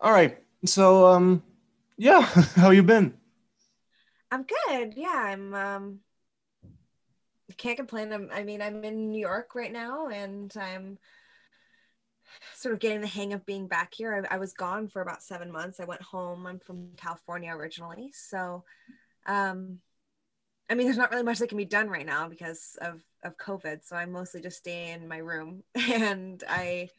All right. So, um, yeah, how you been? I'm good. Yeah, I'm. Um, can't complain. I'm, I mean, I'm in New York right now, and I'm sort of getting the hang of being back here. I, I was gone for about seven months. I went home. I'm from California originally, so um, I mean, there's not really much that can be done right now because of of COVID. So I'm mostly just staying in my room, and I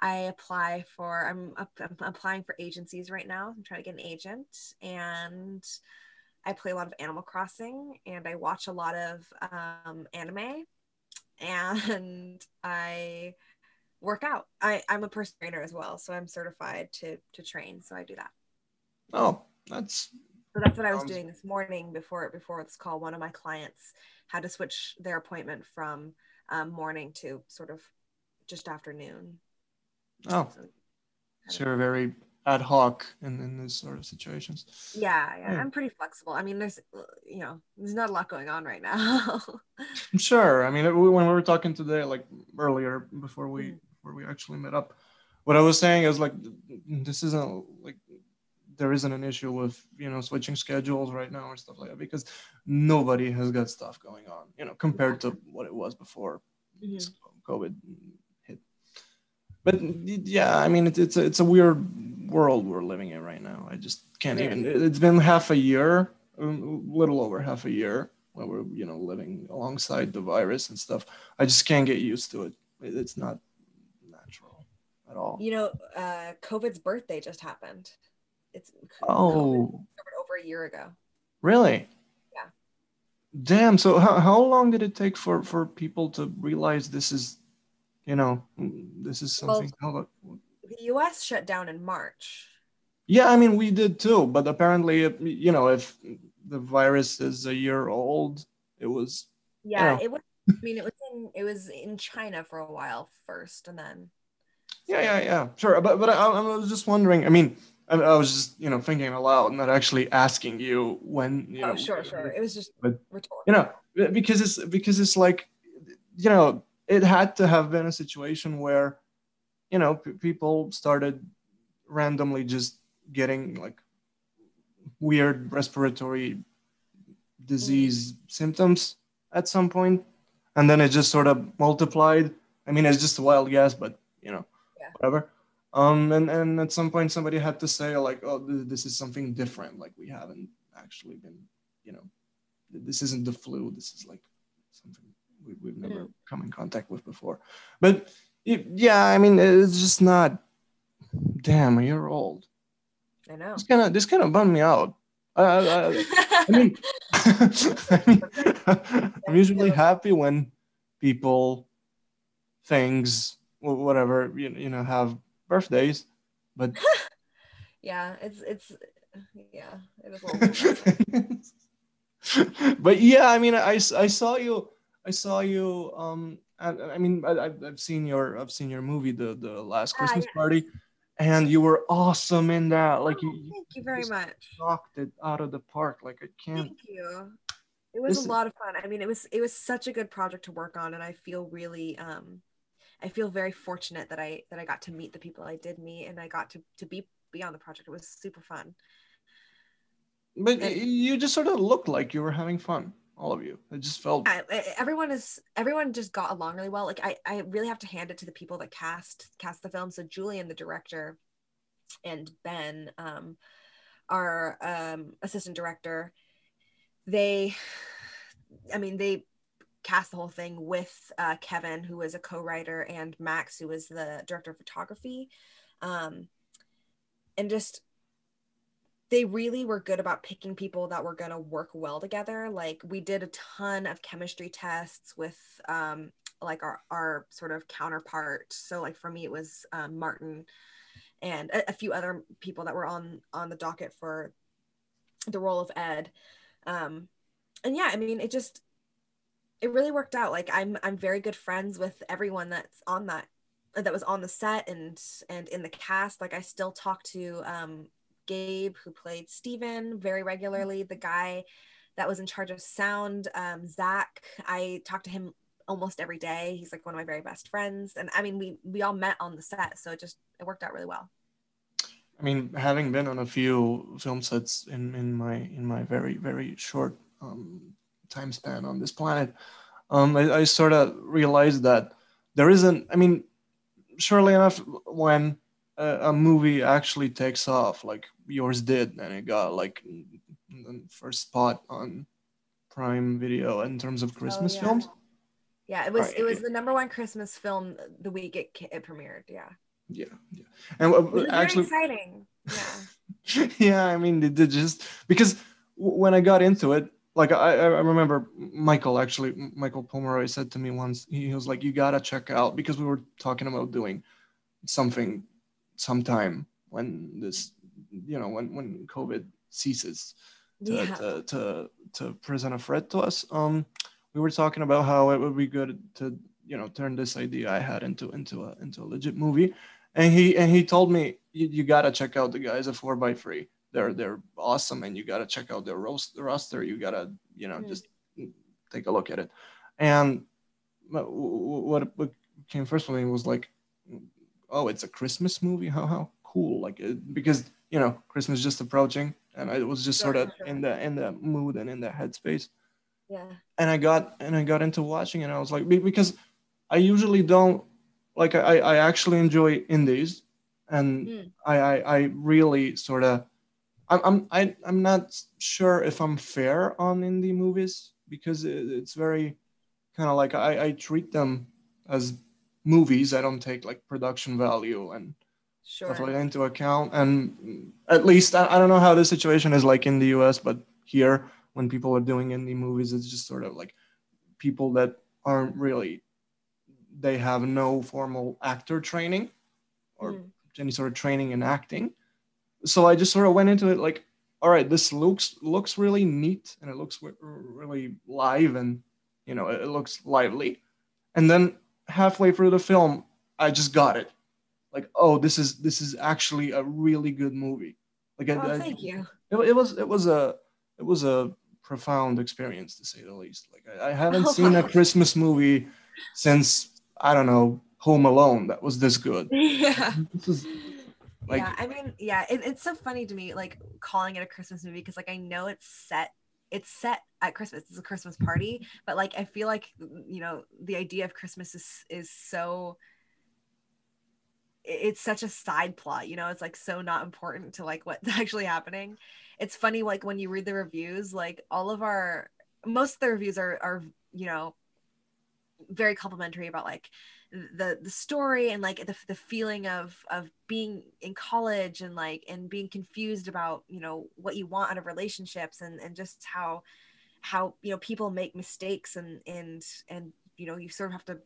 I apply for I'm, I'm applying for agencies right now. I'm trying to get an agent, and I play a lot of Animal Crossing, and I watch a lot of um, anime, and I work out. I I'm a personal trainer as well, so I'm certified to to train. So I do that. Oh, that's so that's what I was doing this morning before before this call. One of my clients had to switch their appointment from um, morning to sort of just afternoon. Oh, so, you're very ad hoc in, in these sort of situations. Yeah, yeah, I'm pretty flexible. I mean, there's you know, there's not a lot going on right now. sure. I mean, when we were talking today, like earlier before we mm. before we actually met up, what I was saying is like this isn't like there isn't an issue with you know switching schedules right now or stuff like that because nobody has got stuff going on you know compared to what it was before mm-hmm. covid but yeah i mean it's it's a, it's a weird world we're living in right now i just can't even it's been half a year a little over half a year when we're you know living alongside the virus and stuff i just can't get used to it it's not natural at all you know uh covid's birthday just happened it's oh over a year ago. Really? Yeah. Damn. So how, how long did it take for for people to realize this is, you know, this is something? Well, the U.S. shut down in March. Yeah, I mean we did too, but apparently, you know, if the virus is a year old, it was. Yeah, you know. it was. I mean, it was in it was in China for a while first, and then. Yeah, yeah, yeah. Sure, but but I, I was just wondering. I mean, I, was just, you know, thinking aloud, not actually asking you when, you oh, know. sure, sure. It was just but, rhetorical. You know, because it's because it's like, you know, it had to have been a situation where, you know, p- people started randomly just getting like weird respiratory disease mm. symptoms at some point, and then it just sort of multiplied. I mean, it's just a wild guess, but you know, yeah. whatever um and and at some point somebody had to say like oh this is something different like we haven't actually been you know this isn't the flu this is like something we, we've never mm. come in contact with before but it, yeah i mean it's just not damn you're old i know this kind of this kind of bummed me out I, I, I mean, I mean i'm usually happy when people things whatever you, you know have birthdays, but yeah, it's it's yeah, it is. but yeah, I mean, I, I saw you, I saw you. Um, I, I mean, I, I've seen your I've seen your movie, the the last ah, Christmas uh, yeah. party, and you were awesome in that. Like oh, you, thank you very much. Knocked it out of the park. Like I can't. Thank you. It was this a lot of fun. I mean, it was it was such a good project to work on, and I feel really um I feel very fortunate that I that I got to meet the people I did meet and I got to to be be on the project. It was super fun. But and, you just sort of looked like you were having fun, all of you. It just felt I, everyone is everyone just got along really well. Like I I really have to hand it to the people that cast cast the film. So Julian, the director, and Ben, um, our um, assistant director, they, I mean they cast the whole thing with uh, Kevin, who was a co-writer, and Max, who was the director of photography, um, and just they really were good about picking people that were going to work well together. Like we did a ton of chemistry tests with um, like our our sort of counterpart. So like for me, it was um, Martin and a, a, few other people that were on on the docket for the role of Ed. Um, and yeah, I mean, it just it really worked out. Like I'm I'm very good friends with everyone that's on that that was on the set and and in the cast. Like I still talk to um, Gabe who played Steven very regularly. The guy that was in charge of sound, um, Zach. I talk to him almost every day. He's like one of my very best friends. And I mean we we all met on the set, so it just it worked out really well. I mean, having been on a few film sets in, in my in my very very short um, time span on this planet, um, I, I sort of realized that there isn't. I mean, surely enough, when a, a, movie actually takes off, like yours did, and it got like the first spot on Prime Video in terms of Christmas oh, yeah. films. Yeah, it was right. it was the number one Christmas film the week it, it premiered. Yeah. Yeah, yeah, and uh, actually exciting. Yeah. yeah, I mean, they, did just because when I got into it, like I, I remember Michael actually, Michael Pomeroy said to me once, he was like, "You gotta check out," because we were talking about doing something sometime when this, you know, when when COVID ceases to yeah. to, to to present a threat to us. Um, we were talking about how it would be good to you know turn this idea I had into into a into a legit movie, and he and he told me you, you gotta check out the guys at four by three. They're they're awesome, and you gotta check out their roast roster. You gotta you know mm. just take a look at it. And what what came first for me was like, oh, it's a Christmas movie. How how cool! Like it, because you know Christmas is just approaching, and I was just sort of in the in the mood and in the headspace. Yeah. And I got and I got into watching, and I was like, because I usually don't like I I actually enjoy indies, and mm. I, I I really sort of. I'm I'm I, I'm not sure if I'm fair on indie movies because it, it's very kind of like I, I treat them as movies. I don't take like production value and sure. stuff like that into account. And at least I, I don't know how the situation is like in the US, but here when people are doing indie movies, it's just sort of like people that aren't really they have no formal actor training or mm. any sort of training in acting. So I just sort of went into it like, all right, this looks looks really neat and it looks really live and you know it looks lively. And then halfway through the film, I just got it. Like oh this is this is actually a really good movie. Like oh, I, thank you. it, it, was it was a it was a profound experience to say the least. Like i, I haven't oh, seen a christmas movie since i don't know home alone that was this good. Yeah. Is, like, yeah i mean yeah it, it's so funny to me like calling it a christmas movie because like i know it's set it's set at Christmas. It's a Christmas mm-hmm. party, but like I feel like you know the idea of Christmas is is so it's such a side plot you know? It's like so not important to like what's actually happening. It's funny like when you read the reviews like all of our most of the reviews are are you know very complimentary about like the the story and like the, the feeling of of being in college and like and being confused about you know what you want out of relationships and and just how how you know people make mistakes and and and you know you sort of have to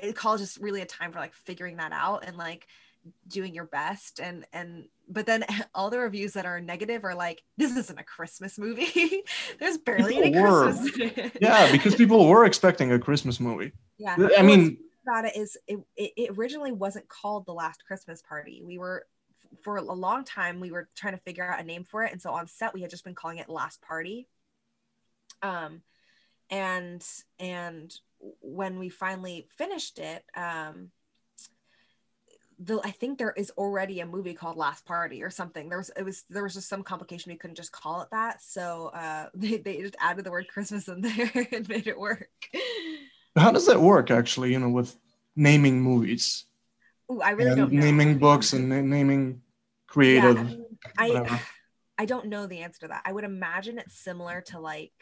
eh, college is really a time for like figuring that out and like doing your best. And and but then all the reviews that are negative are like this isn't a christmas movie. There's barely people any were. christmas. Yeah because people were expecting a christmas movie. Yeah i mean about it is it, it originally wasn't called the last christmas party. We were for a long time we were trying to figure out a name for it. And so on set we had just been calling it last party. Um and and when we finally finished it, um, the, I think there is already a movie called Last Party or something. There was it was there was just some complication. We couldn't just call it that, so uh, they they just added the word Christmas in there and made it work. How does that work actually? You know, with naming movies. Ooh, I really don't know. naming books and naming creative. Yeah, I, mean, I I don't know the answer to that. I would imagine it's similar to like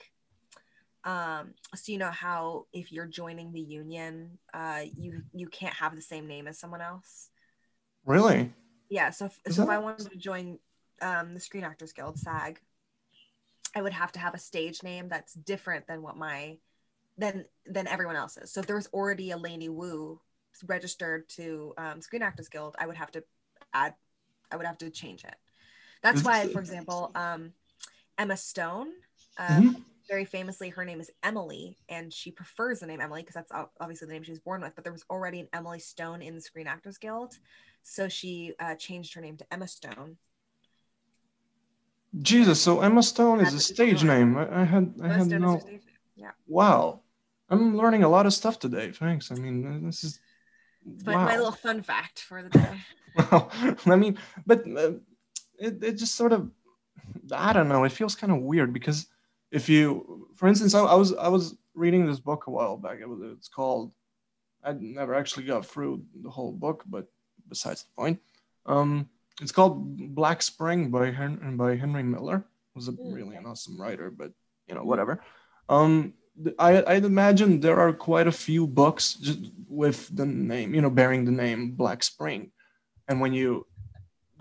um so you know how if you're joining the union uh you you can't have the same name as someone else really yeah so if, so that... if i wanted to join um the screen actors guild sag i would have to have a stage name that's different than what my than than everyone else's so if there was already a Lainey Wu registered to um, screen actors guild i would have to add i would have to change it that's why for example um emma stone uh, mm-hmm very famously, her name is Emily, and she prefers the name Emily because that's obviously the name she was born with. But there was already an Emily Stone in the Screen Actors Guild, so she uh, changed her name to Emma Stone. Jesus, so Emma Stone is a stage name. I, I had I had no. Yeah. Wow, I'm learning a lot of stuff today. Thanks. I mean, this is It's my, my little fun fact for the day. well, I mean, but uh, it, it just sort of, I don't know. It feels kind of weird because if you, for instance, I, I was I was reading this book a while back. It was it's called. I never actually got through the whole book, but besides the point, um, it's called Black Spring by Hen- by Henry Miller. Was a mm. really an awesome writer, but you know whatever. Um, I I'd imagine there are quite a few books just with the name, you know, bearing the name Black Spring, and when you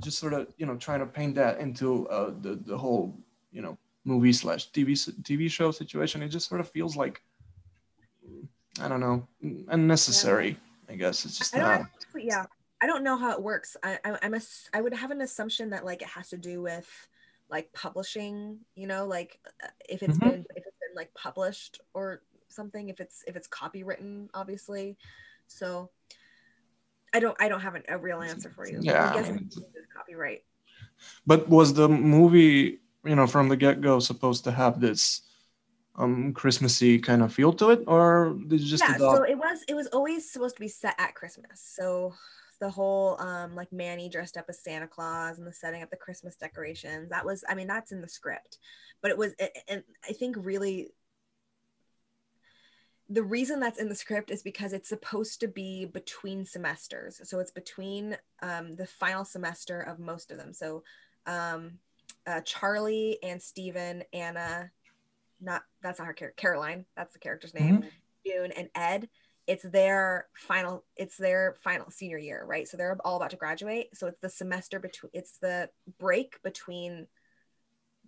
just sort of you know trying to paint that into uh, the the whole you know movie slash TV TV show situation, it just sort of feels like I don't know unnecessary. Yeah. I guess it's just not. Yeah, I don't know how it works. I, I I'm a, I would have an assumption that like it has to do with like publishing. You know, like uh, if it's mm-hmm. been if it's been like published or something. If it's if it's copywritten, obviously. So I don't I don't have an, a real answer for you. Yeah, I guess I mean, it's copyright. But was the movie you know from the get go supposed to have this? um christmassy kind of feel to it or did you just yeah adopt- so it was it was always supposed to be set at christmas so the whole um like Manny dressed up as Santa Claus and the setting up the Christmas decorations. That was I mean that's in the script. But it was and I think really the reason that's in the script is because it's supposed to be between semesters. So it's between um, the final semester of most of them. So um, uh, Charlie and Stephen, Anna, not that's not her character, Caroline, that's the character's name, mm-hmm. June and Ed it's their final it's their final senior year right so they're all about to graduate so it's the semester between it's the break between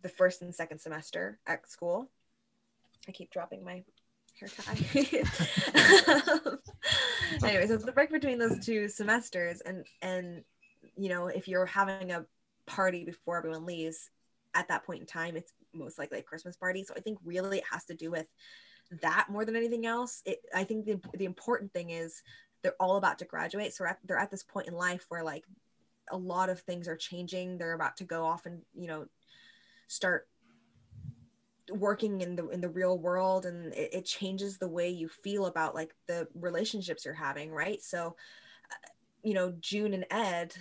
the first and second semester at school i keep dropping my hair tie anyway so it's the break between those two semesters and and you know if you're having a party before everyone leaves at that point in time it's most likely a christmas party so i think really it has to do with that more than anything else. It, I think the, the important thing is they're all about to graduate. So at, they're at this point in life where like a lot of things are changing. They're about to go off and, you know, start working in the in the real world and it, it changes the way you feel about like the relationships you're having right? So uh, you know june and ed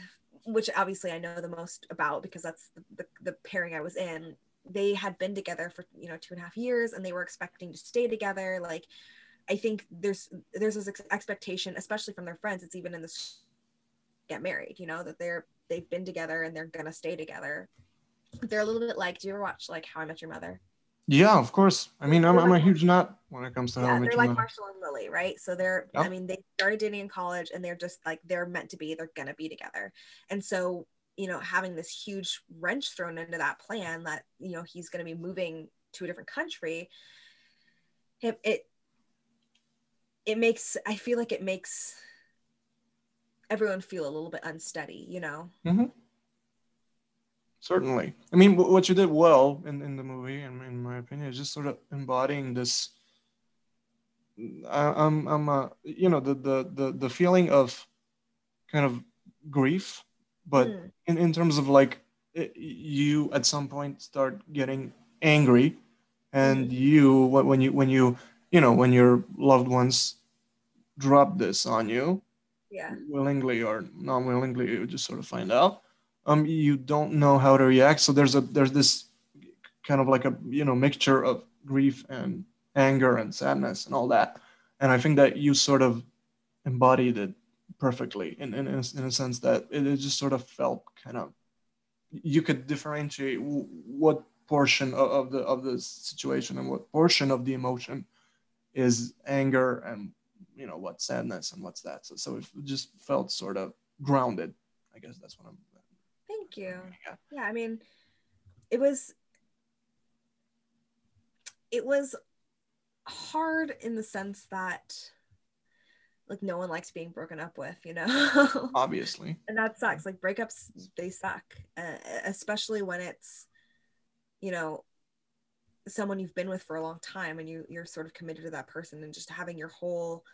which obviously i know the most about because that's the, the, the pairing i was in they had been together for you know two and a half years and they were expecting to stay together. Like i think there's there's this expectation especially from their friends it's even in this get married you know that they're they've been together and they're gonna stay together they're a little bit like do you ever watch like how i met your mother yeah of course i mean i'm, I'm a huge nut when it comes to yeah, how I met they're like mother. marshall and lily right so they're yep. i mean they started dating in college and they're just like they're meant to be they're gonna be together and so you know having this huge wrench thrown into that plan that you know he's going to be moving to a different country it, it it makes i feel like it makes everyone feel a little bit unsteady you know mm-hmm. Certainly i mean what you did well in, in the movie in, in my opinion is just sort of embodying this I, i'm i'm uh, you know the, the the the feeling of kind of grief but mm. in, in terms of like it, you at some point start getting angry and mm. you when you when you you know when your loved ones drop this on you yeah willingly or non-willingly you just sort of find out um you don't know how to react. So there's a there's this kind of like a you know mixture of grief and anger and sadness and all that. And i think that you sort of embodied it perfectly in, in, in, a, sense that it, it just sort of felt kind of you could differentiate what portion of, of the of the situation and what portion of the emotion is anger and you know what sadness and what's that. So, so it just felt sort of grounded i guess that's what i'm thank you. Yeah, yeah i mean it was it was hard in the sense that like no one likes being broken up with you know? Obviously. And that sucks. Like breakups they suck uh, especially when it's you know someone you've been with for a long time and you you're sort of committed to that person and just having your whole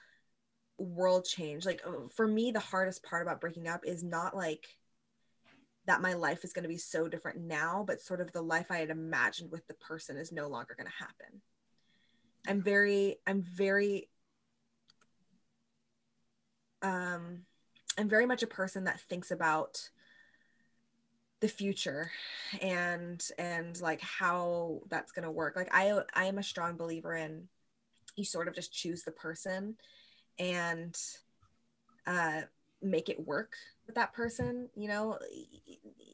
world change. Like uh, for me the hardest part about breaking up is not like that my life is going to be so different now but sort of the life i had imagined with the person is no longer going to happen. I'm very i'm very um i'm very much a person that thinks about the future and and like how that's going to work. Like i i am a strong believer in you sort of just choose the person and uh make it work with that person you know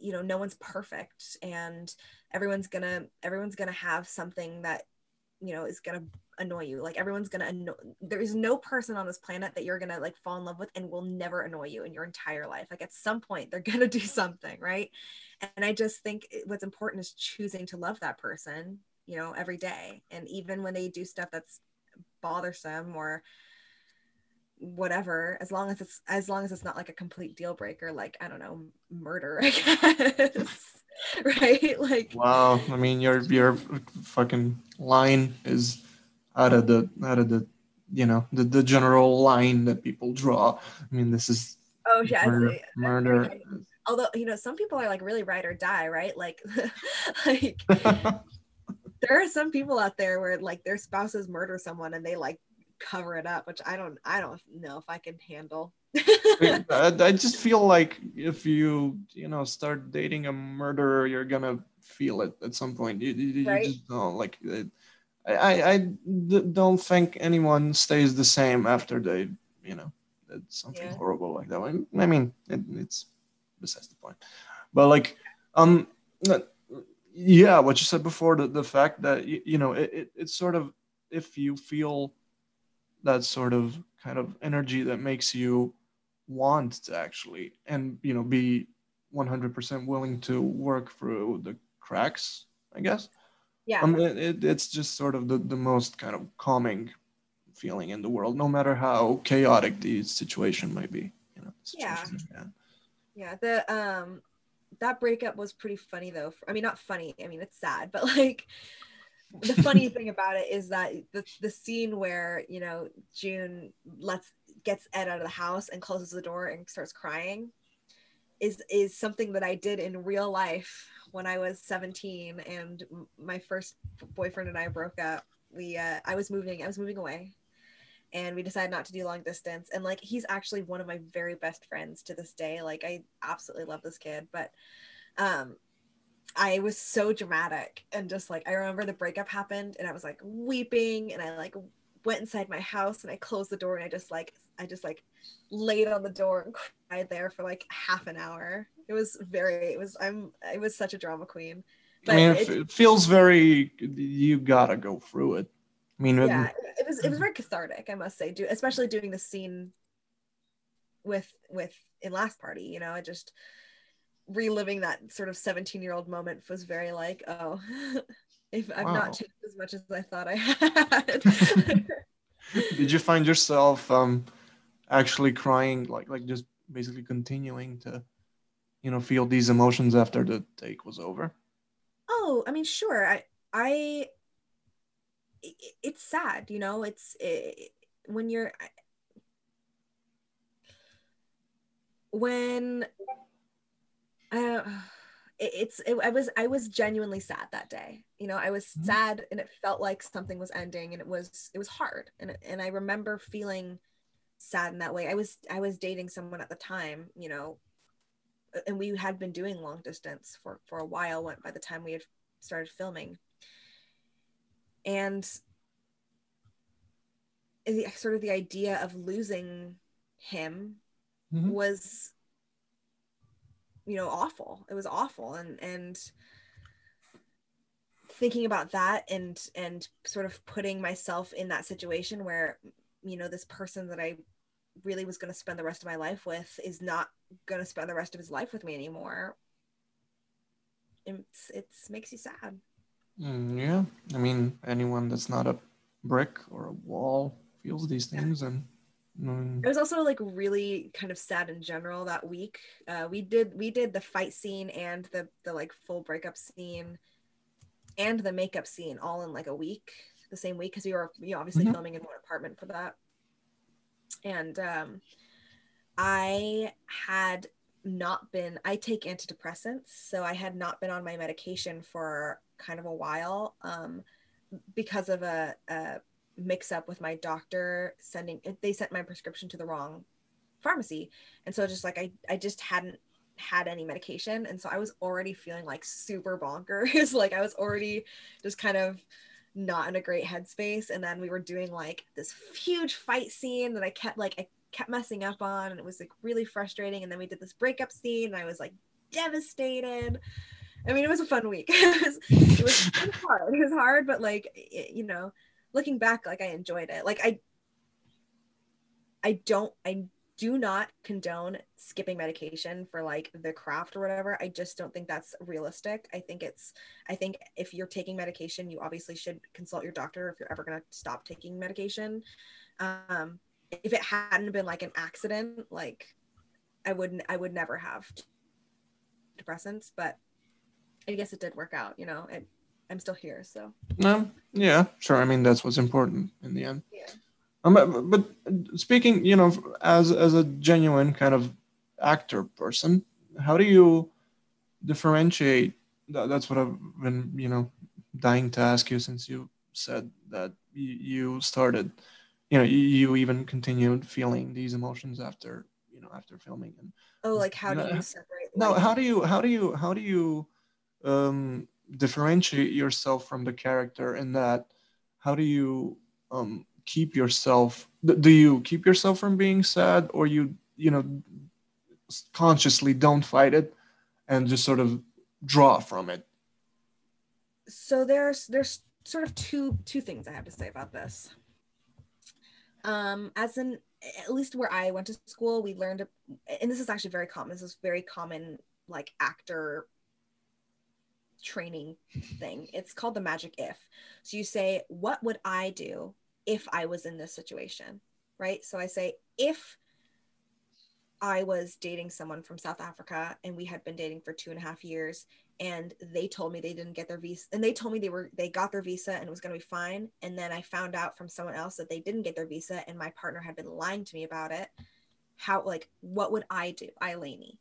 you know no one's perfect and everyone's gonna everyone's gonna have something that you know is gonna annoy you. Like everyone's gonna annoy there is no person on this planet that you're gonna like fall in love with and will never annoy you in your entire life. Like at some point they're gonna do something right? And i just think what's important is choosing to love that person you know every day. And even when they do stuff that's bothersome or whatever as long as it's as long as it's not like a complete deal breaker like i don't know murder i guess right? Like wow i mean your your fucking line is out of the out of the you know the, the general line that people draw. I mean this is oh yeah murder, murder. although you know some people are like really ride or die right? Like like there are some people out there where like their spouses murder someone and they like cover it up, which I don't I don't know if I can handle. I, I just feel like if you you know start dating a murderer, you're gonna feel it at some point. You, you, right? you just don't like. It, I I don't think anyone stays the same after they you know did something yeah. horrible like that. I mean, it, it's besides the point. But like, um, yeah, what you said before, the, the fact that you, you know it, it, it's sort of if you feel that sort of kind of energy that makes you want to actually and you know be 100% willing to work through the cracks i guess? Yeah. Um, it, it's just sort of the, the most kind of calming feeling in the world no matter how chaotic the situation might be you know yeah. yeah the um that breakup was pretty funny though. I mean not funny i mean it's sad but like the funny thing about it is that the, the scene where you know june lets gets ed out of the house and closes the door and starts crying is is something that i did in real life when i was 17 and my first boyfriend and i broke up. We uh, i was moving i was moving away and we decided not to do long distance. And like he's actually one of my very best friends to this day. Like i absolutely love this kid but um I was so dramatic and just like I remember the breakup happened and I was like weeping and I like went inside my house and I closed the door and I just like I just like laid on the door and cried there for like half an hour. It was very it was I'm I was such a drama queen. But I mean, it, it feels very you gotta go through it. I mean, yeah, it, it was it was mm-hmm. very cathartic, I must say, do especially doing the scene with with in last party. You know, it just reliving that sort of 17 year old moment was very like, oh, if I've wow. not changed as much as I thought I had. Did you find yourself um, actually crying, like like just basically continuing to, you know, feel these emotions after the take was over? Oh, I mean, sure. I I it, it's sad, you know. It's it, when you're when uh, it's it, I was I was genuinely sad that day. You know, I was mm-hmm. sad and it felt like something was ending and it was it was hard. And and I remember feeling sad in that way. I was I was dating someone at the time, you know, and we had been doing long distance for for a while Went by the time we had started filming. And the, sort of the idea of losing him mm-hmm. was you know awful. It was awful. And and thinking about that and and sort of putting myself in that situation where you know this person that i really was going to spend the rest of my life with is not going to spend the rest of his life with me anymore. It's it's makes you sad. Mm, yeah. I mean anyone that's not a brick or a wall feels these things yeah. and it was also like really kind of sad in general that week. Uh, we did we did the fight scene and the the like full breakup scene and the makeup scene all in like a week, the same week because we were you know, obviously mm-hmm. filming in one apartment for that. And um, I had not been I take antidepressants, so I had not been on my medication for kind of a while um, because of a, a mix up with my doctor sending they sent my prescription to the wrong pharmacy. And so just like i i just hadn't had any medication. And so i was already feeling like super bonkers. Like i was already just kind of not in a great headspace. And then we were doing like this huge fight scene that i kept like i kept messing up on. And it was like really frustrating. And then we did this breakup scene and i was like devastated. I mean it was a fun week. It, was, it, was, hard. It was hard but like it, you know looking back like i enjoyed it like i i don't i do not condone skipping medication for like the craft or whatever. I just don't think that's realistic. I think it's, I think if you're taking medication, you obviously should consult your doctor if you're ever going to stop taking medication. Um, if it hadn't been like an accident, like I wouldn't, I would never have depressants, but I guess it did work out, you know, it, I'm still here. So, no, yeah, sure. I mean, that's what's important in the end. Yeah. Um, but, but speaking, you know, as as a genuine kind of actor person, how do you differentiate? That, that's what I've been, you know, dying to ask you since you said that you started, you know, you even continued feeling these emotions after, you know, after filming. And oh, like how do you separate? No, how do you how do you how do you um, differentiate yourself from the character in that? How do you um, keep yourself do you keep yourself from being sad or you you know consciously don't fight it and just sort of draw from it so there's there's sort of two two things i have to say about this um as in at least where i went to school we learned and this is actually very common this is very common like actor training thing. It's called the magic if. So you say what would i do if I was in this situation, right? So I say, if I was dating someone from South Africa and we had been dating for two and a half years and they told me they didn't get their visa and they told me they were they got their visa and it was going to be fine. And then I found out from someone else that they didn't get their visa and my partner had been lying to me about it. How like what would I do? Lainey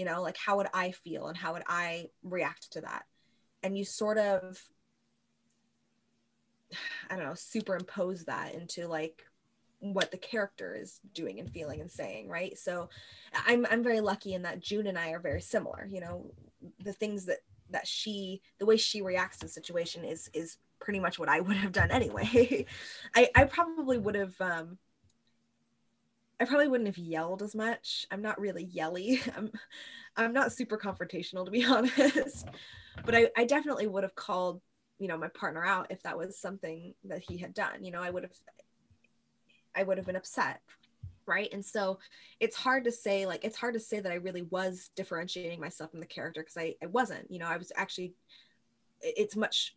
you know like how would I feel and how would I react to that and you sort of I don't know, superimpose that into like what the character is doing and feeling and saying, right? So I'm I'm very lucky in that June and I are very similar. You know, the things that that she the way she reacts to the situation is is pretty much what I would have done anyway. I I probably would have um I probably wouldn't have yelled as much. I'm not really yelly. I'm I'm not super confrontational to be honest. But I, I definitely would have called you know my partner out if that was something that he had done you know i would have i would have been upset right and so it's hard to say like it's hard to say that i really was differentiating myself from the character because I, I wasn't you know i was actually it's much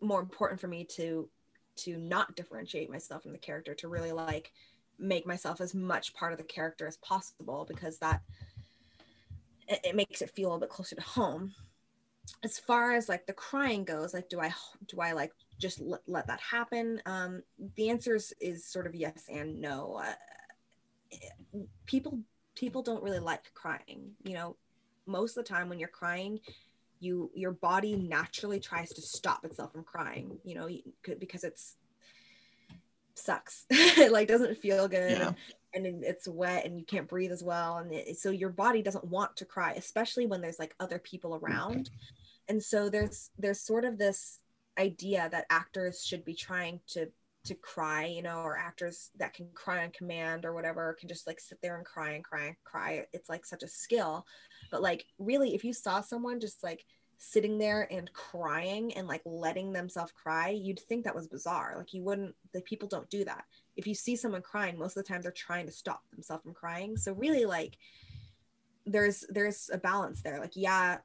more important for me to to not differentiate myself from the character to really like make myself as much part of the character as possible because that it, it makes it feel a little bit closer to home. As far as like the crying goes like do i do i like just let, let that happen? Um the answer is, is sort of yes and no. Uh, people people don't really like crying you know? Most of the time when you're crying you your body naturally tries to stop itself from crying you know because it's sucks. It like doesn't feel good yeah. and, and, it's wet and you can't breathe as well. And it, so your body doesn't want to cry especially when there's like other people mm-hmm. around. And so there's there's sort of this idea that actors should be trying to to cry you know or actors that can cry on command or whatever can just like sit there and cry and cry and cry. It's like such a skill. But like really if you saw someone just like sitting there and crying and like letting themselves cry you'd think that was bizarre. Like you wouldn't the people don't do that. If you see someone crying most of the time they're trying to stop themselves from crying. So really like there's there's a balance there. Like yeah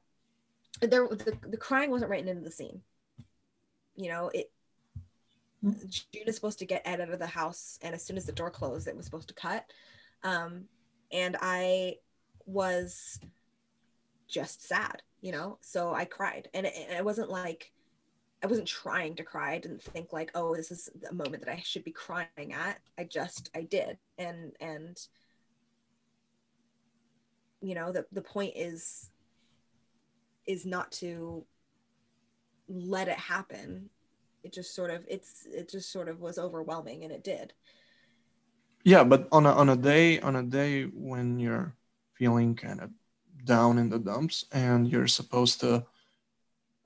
there the, the crying wasn't written into the scene. You know it June is supposed to get Ed out of the house, and as soon as the door closed, it was supposed to cut. Um, and I was just sad, you know. So I cried, and it, it, wasn't like I wasn't trying to cry. I didn't think like, oh, this is a moment that I should be crying at. I just I did, and and you know the the point is is not to let it happen it just sort of it's it just sort of was overwhelming and it did yeah but on a, on a day on a day when you're feeling kind of down in the dumps and you're supposed to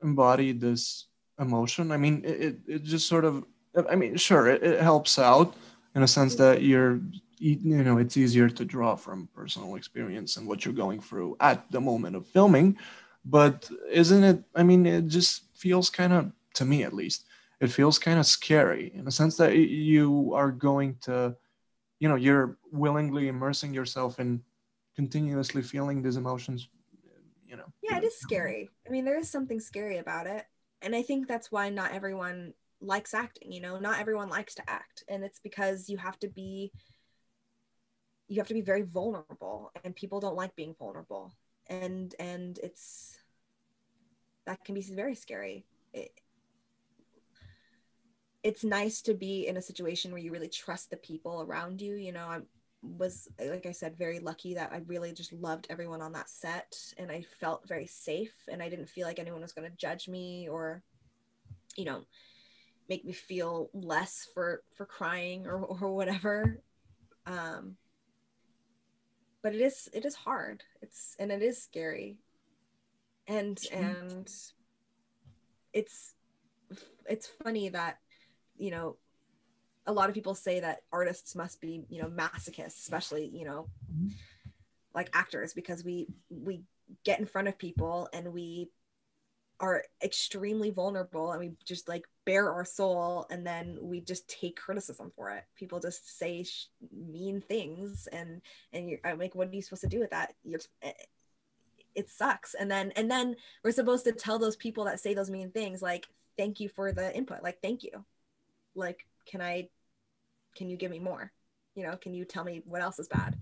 embody this emotion. I mean it, it, just sort of i mean sure it, it helps out in a sense that you're you know it's easier to draw from personal experience and what you're going through at the moment of filming but isn't it i mean it just feels kind of to me at least it feels kind of scary in the sense that you are going to you know you're willingly immersing yourself in continuously feeling these emotions you know. Yeah it is scary. I mean there is something scary about it. And i think that's why not everyone likes acting you know? Not everyone likes to act. And it's because you have to be you have to be very vulnerable and people don't like being vulnerable. And and it's that can be very scary. It, it's nice to be in a situation where you really trust the people around you you know? I was like i said very lucky that i really just loved everyone on that set and i felt very safe and i didn't feel like anyone was going to judge me or you know make me feel less for for crying or or whatever. Um but it is it is hard. It's and it is scary. And and it's it's funny that you know a lot of people say that artists must be you know masochists especially you know mm-hmm. like actors because we we get in front of people and we are extremely vulnerable and we just like bare our soul and then we just take criticism for it. People just say sh- mean things and and you're I'm like what are you supposed to do with that? You're eh, it sucks. And then and then we're supposed to tell those people that say those mean things like thank you for the input like thank you. Like can i can you give me more? You know can you tell me what else is bad?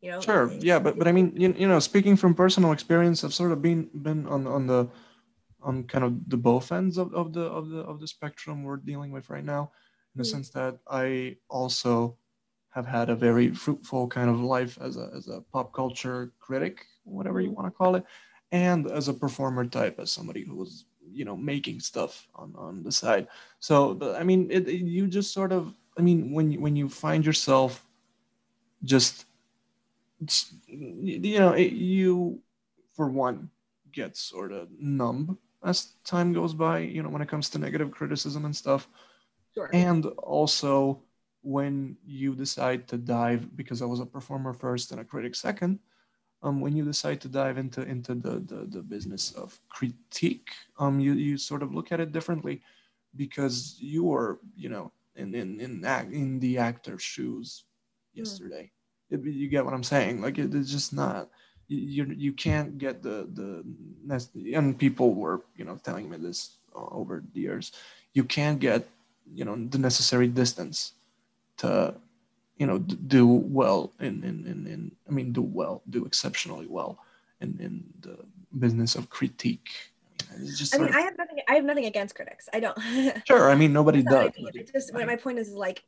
You know? Sure yeah but but i mean you, you know speaking from personal experience i've sort of been been on on the on kind of the both ends of, of the of the of the spectrum we're dealing with right now in the mm-hmm. sense that i also have had a very fruitful kind of life as a, as a pop culture critic whatever you want to call it and as a performer type as somebody who was you know making stuff on on the side so i mean it, it, you just sort of i mean when you when you find yourself just you know it, you for one get sort of numb as time goes by you know when it comes to negative criticism and stuff sure. and also when you decide to dive because i was a performer first and a critic second um, when you decide to dive into into the, the, the business of critique, um, you, you sort of look at it differently because you are, you know, in in in, act, in the actor's shoes hmm. yesterday. Mm. It, you get what I'm saying? Like it, it's just not you you can't get the the and people were you know telling me this over the years. You can't get you know the necessary distance to you know do well in in in, in I mean do well do exceptionally well in in the business of critique. I mean, just I, mean, of, I have nothing. I have nothing against critics. I don't. sure, I mean nobody does. I mean. just my point is like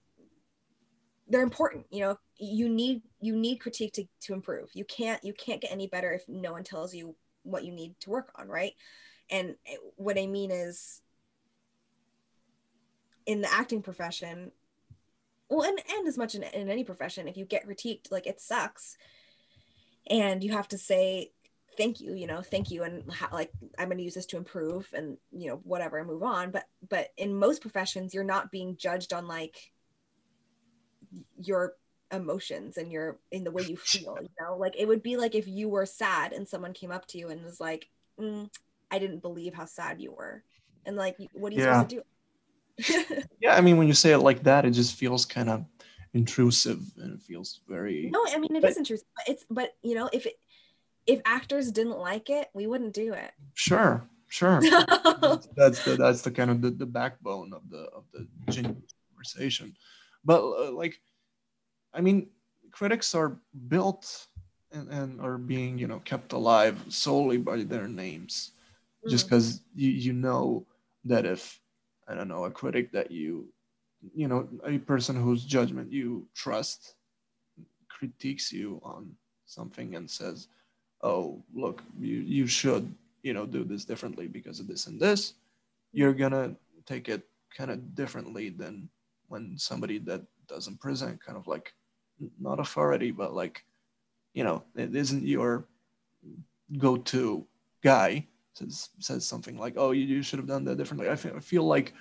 they're important. You know, you need you need critique to to improve. You can't you can't get any better if no one tells you what you need to work on, right? And eh, what I mean is in the acting profession well and, and as much in, in any profession if you get critiqued like it sucks. And you have to say thank you you know thank you and how, like i'm going to use this to improve and you know whatever and move on. But but in most professions you're not being judged on like your emotions and your in the way you feel you know? Like it would be like if you were sad and someone came up to you and was like mm, i didn't believe how sad you were. And like what are you yeah. supposed to do yeah, I mean, when you say it like that, it just feels kind of intrusive and it feels very. No, I mean it but, is intrusive. But it's but you know if it, if actors didn't like it, we wouldn't do it. Sure, sure. that's, that's, the that's the kind of the, the backbone of the of the genuine conversation. But uh, like, I mean, critics are built and, and are being you know kept alive solely by their names, mm-hmm. just because you you know that if I don't know, a critic that you, you know, a person whose judgment you trust critiques you on something and says, oh, look, you, you should, you know, do this differently because of this and this, you're gonna take it kind of differently than when somebody that doesn't present kind of like not authority, but like, you know, it isn't your go-to guy says says something like, "Oh, you, you should have done that differently." I feel, I feel like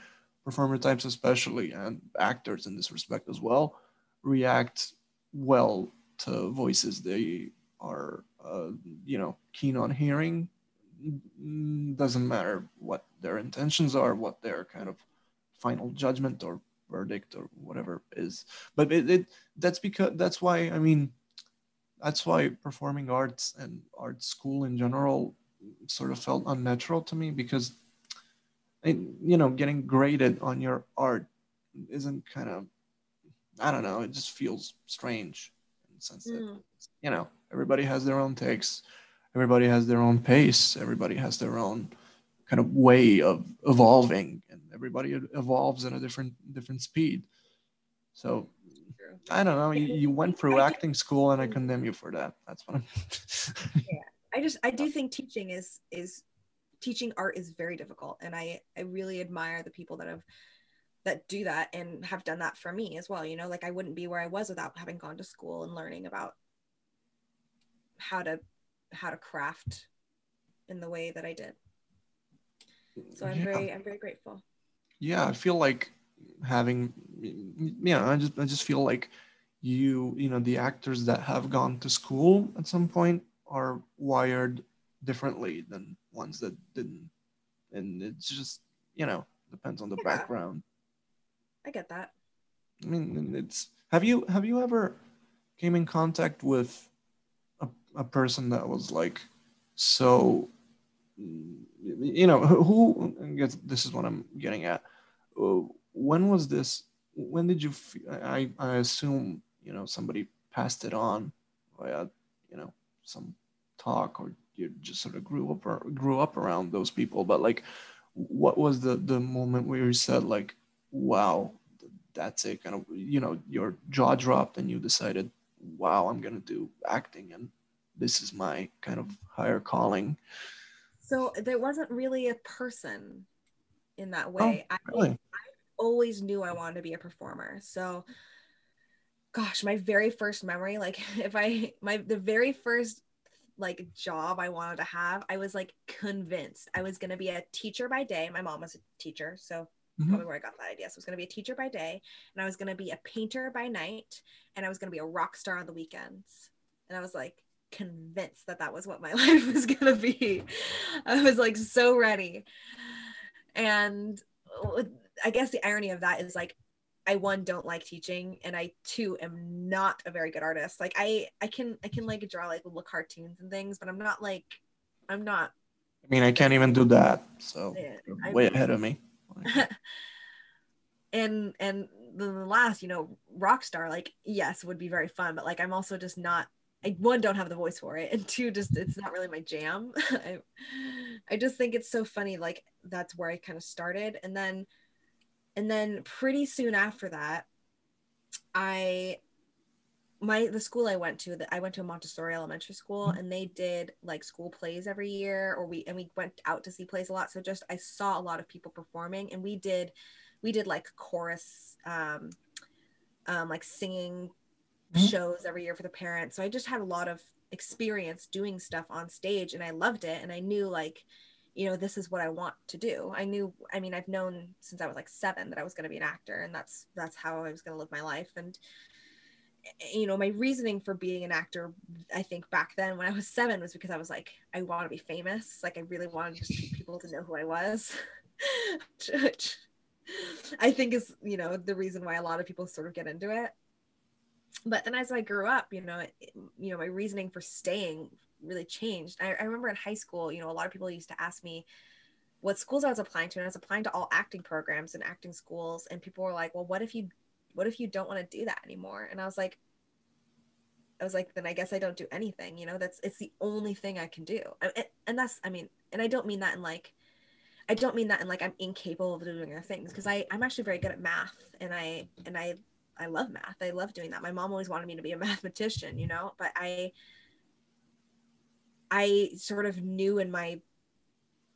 performer types, especially, and actors in this respect as well, react well to voices they are, uh, you know, keen on hearing. Doesn't matter what their intentions are, what their kind of final judgment or verdict or whatever is. But it, it that's because that's why I mean, that's why performing arts and art school in general sort of felt unnatural to me because you know getting graded on your art isn't kind of i don't know it just feels strange in the sense that mm. you know everybody has their own takes. Everybody has their own pace. Everybody has their own kind of way of evolving and everybody evolves at a different different speed. So i don't know. You, you went through acting school and i condemn you for that. That's what i'm just i do think teaching is is teaching art is very difficult and i i really admire the people that have that do that and have done that for me as well you know like i wouldn't be where i was without having gone to school and learning about how to how to craft in the way that i did. So i'm yeah. very i'm very grateful. Yeah i feel like having yeah i just i just feel like you you know the actors that have gone to school at some point are wired differently than ones that didn't. And it's just, you know, depends on the background. I get that. I mean, it's have you have you ever came in contact with a, a person that was like so you know who I guess this is what I'm getting at. Uh, when was this? When did you? I I assume you know somebody passed it on via you know some talk or you just sort of grew up or grew up around those people but like what was the the moment where you said like wow that's it kind of you know your jaw dropped and you decided wow i'm gonna do acting and this is my kind of higher calling so there wasn't really a person in that oh, way oh, really? I, I always knew i wanted to be a performer. So gosh my very first memory like if i my the very first like job I wanted to have, I was like convinced I was going to be a teacher by day. My mom was a teacher, so mm-hmm. probably where I got that idea. So I was going to be a teacher by day, and I was going to be a painter by night, and I was going to be a rock star on the weekends. And I was like convinced that that was what my life was going to be. I was like so ready. And uh, I guess the irony of that is like I one don't like teaching and I two am not a very good artist. Like I I can I can like draw like little cartoons and things, but I'm not like I'm not I mean I can't even do that. So yeah, way ahead of me. and and the last, you know, rock star, like yes, would be very fun, but like I'm also just not I one don't have the voice for it and two just it's not really my jam. I I just think it's so funny like that's where I kind of started and then and then pretty soon after that i my the school i went to that i went to a montessori elementary school mm-hmm. and they did like school plays every year or we and we went out to see plays a lot so just i saw a lot of people performing and we did we did like chorus um um like singing mm-hmm. shows every year for the parents so i just had a lot of experience doing stuff on stage and i loved it and i knew like you know this is what i want to do. I knew i mean i've known since i was like seven that i was going to be an actor and that's that's how i was going to live my life. And eh, you know my reasoning for being an actor i think back then when i was seven was because i was like i want to be famous. Like i really wanted just people to know who i was which i think is you know the reason why a lot of people sort of get into it. But then as i grew up you know it, you know my reasoning for staying really changed. I, I remember in high school, you know, a lot of people used to ask me what schools I was applying to, and I was applying to all acting programs and acting schools, and people were like, "Well, what if you, what if you don't want to do that anymore?" And I was like, I was like, then I guess I don't do anything. You know, that's it's the only thing I can do, and, and that's, I mean, and I don't mean that in like, I don't mean that in like I'm incapable of doing other things because I I'm actually very good at math, and I and I I love math. I love doing that. My mom always wanted me to be a mathematician, you know, but I I sort of knew in my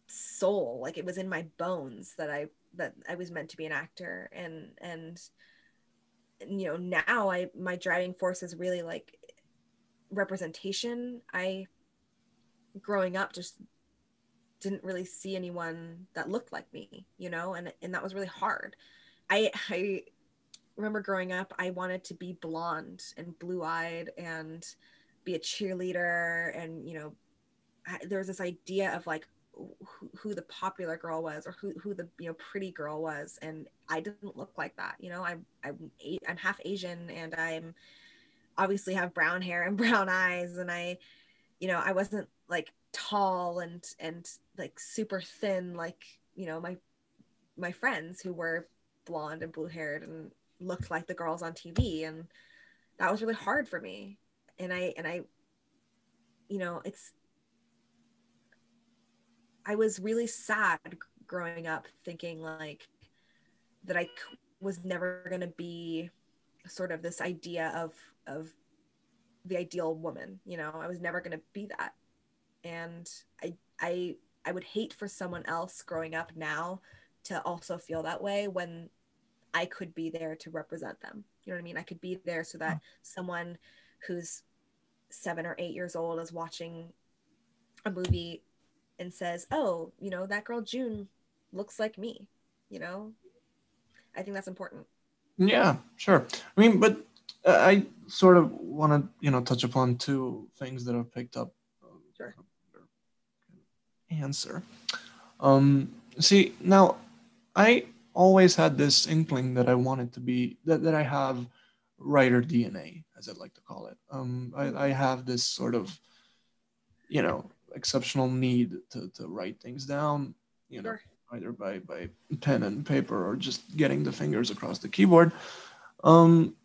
soul, like it was in my bones that I that I was meant to be an actor. And and you know now i my driving force is really like representation. I growing up just didn't really see anyone that looked like me you know and and that was really hard. I i remember growing up i wanted to be blonde and blue-eyed and be a cheerleader and you know there was this idea of like who, who, the popular girl was or who, who the you know pretty girl was and i didn't look like that you know? I'm i'm i'm half asian and i'm obviously have brown hair and brown eyes and i you know i wasn't like tall and and like super thin like you know my my friends who were blonde and blue haired and looked like the girls on tv and that was really hard for me. And i and i you know it's I was really sad growing up thinking like that I was never going to be sort of this idea of of the ideal woman you know? I was never going to be that. And i i i would hate for someone else growing up now to also feel that way when i could be there to represent them. You know what i mean? I could be there so that mm-hmm. someone who's 7 or 8 years old is watching a movie and says, "Oh, you know, that girl June looks like me." You know, I think that's important. Yeah, sure. I mean, but uh, I sort of want to, you know, touch upon two things that I've picked up. Sure. Answer. Um, see, now I always had this inkling that I wanted to be that, that I have writer DNA, as I'd like to call it. Um, I, I have this sort of, you know, exceptional need to, to write things down, you know, sure. either by, by pen and paper or just getting the fingers across the keyboard. Um,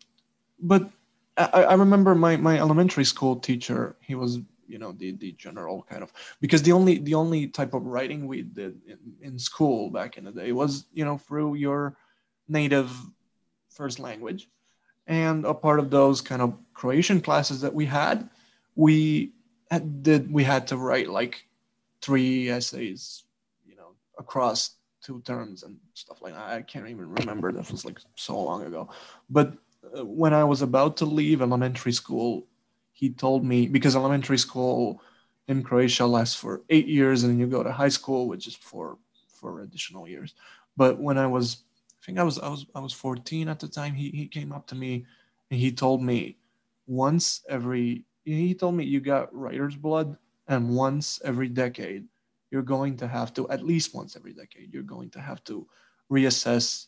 but I, I remember my, my elementary school teacher, he was, you know, the, the general kind of, because the only, the only type of writing we did in, in school back in the day was, you know, through your native first language. And a part of those kind of Croatian classes that we had, we did we had to write like three essays, you know, across two terms and stuff like that. I can't even remember. That was like so long ago. But uh, when I was about to leave elementary school, he told me because elementary school in Croatia lasts for eight years, and you go to high school, which is for for additional years. But when I was, I think I was I was I was 14 at the time. He he came up to me and he told me once every he told me you got writer's blood and once every decade you're going to have to at least once every decade you're going to have to reassess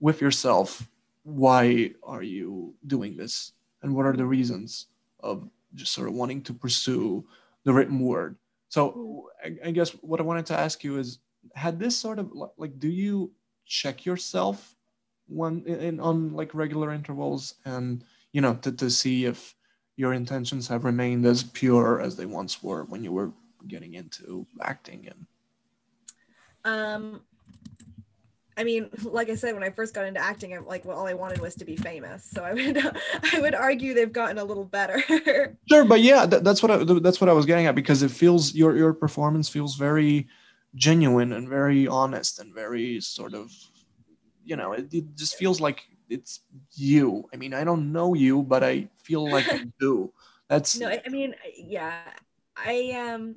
with yourself why are you doing this? And what are the reasons of just sort of wanting to pursue the written word? So I, guess what i wanted to ask you is had this sort of like do you check yourself one in on like regular intervals and you know to, to see if your intentions have remained as pure as they once were when you were getting into acting and um I mean, like I said, when I first got into acting, I'm like, well, all I wanted was to be famous. So I would, I would argue they've gotten a little better. sure, but yeah, that, that's what I, that's what I was getting at because it feels your your performance feels very genuine and very honest and very sort of, you know, it, it just feels like it's you. I mean, I don't know you, but I feel like I do. That's no. I mean, yeah, I um,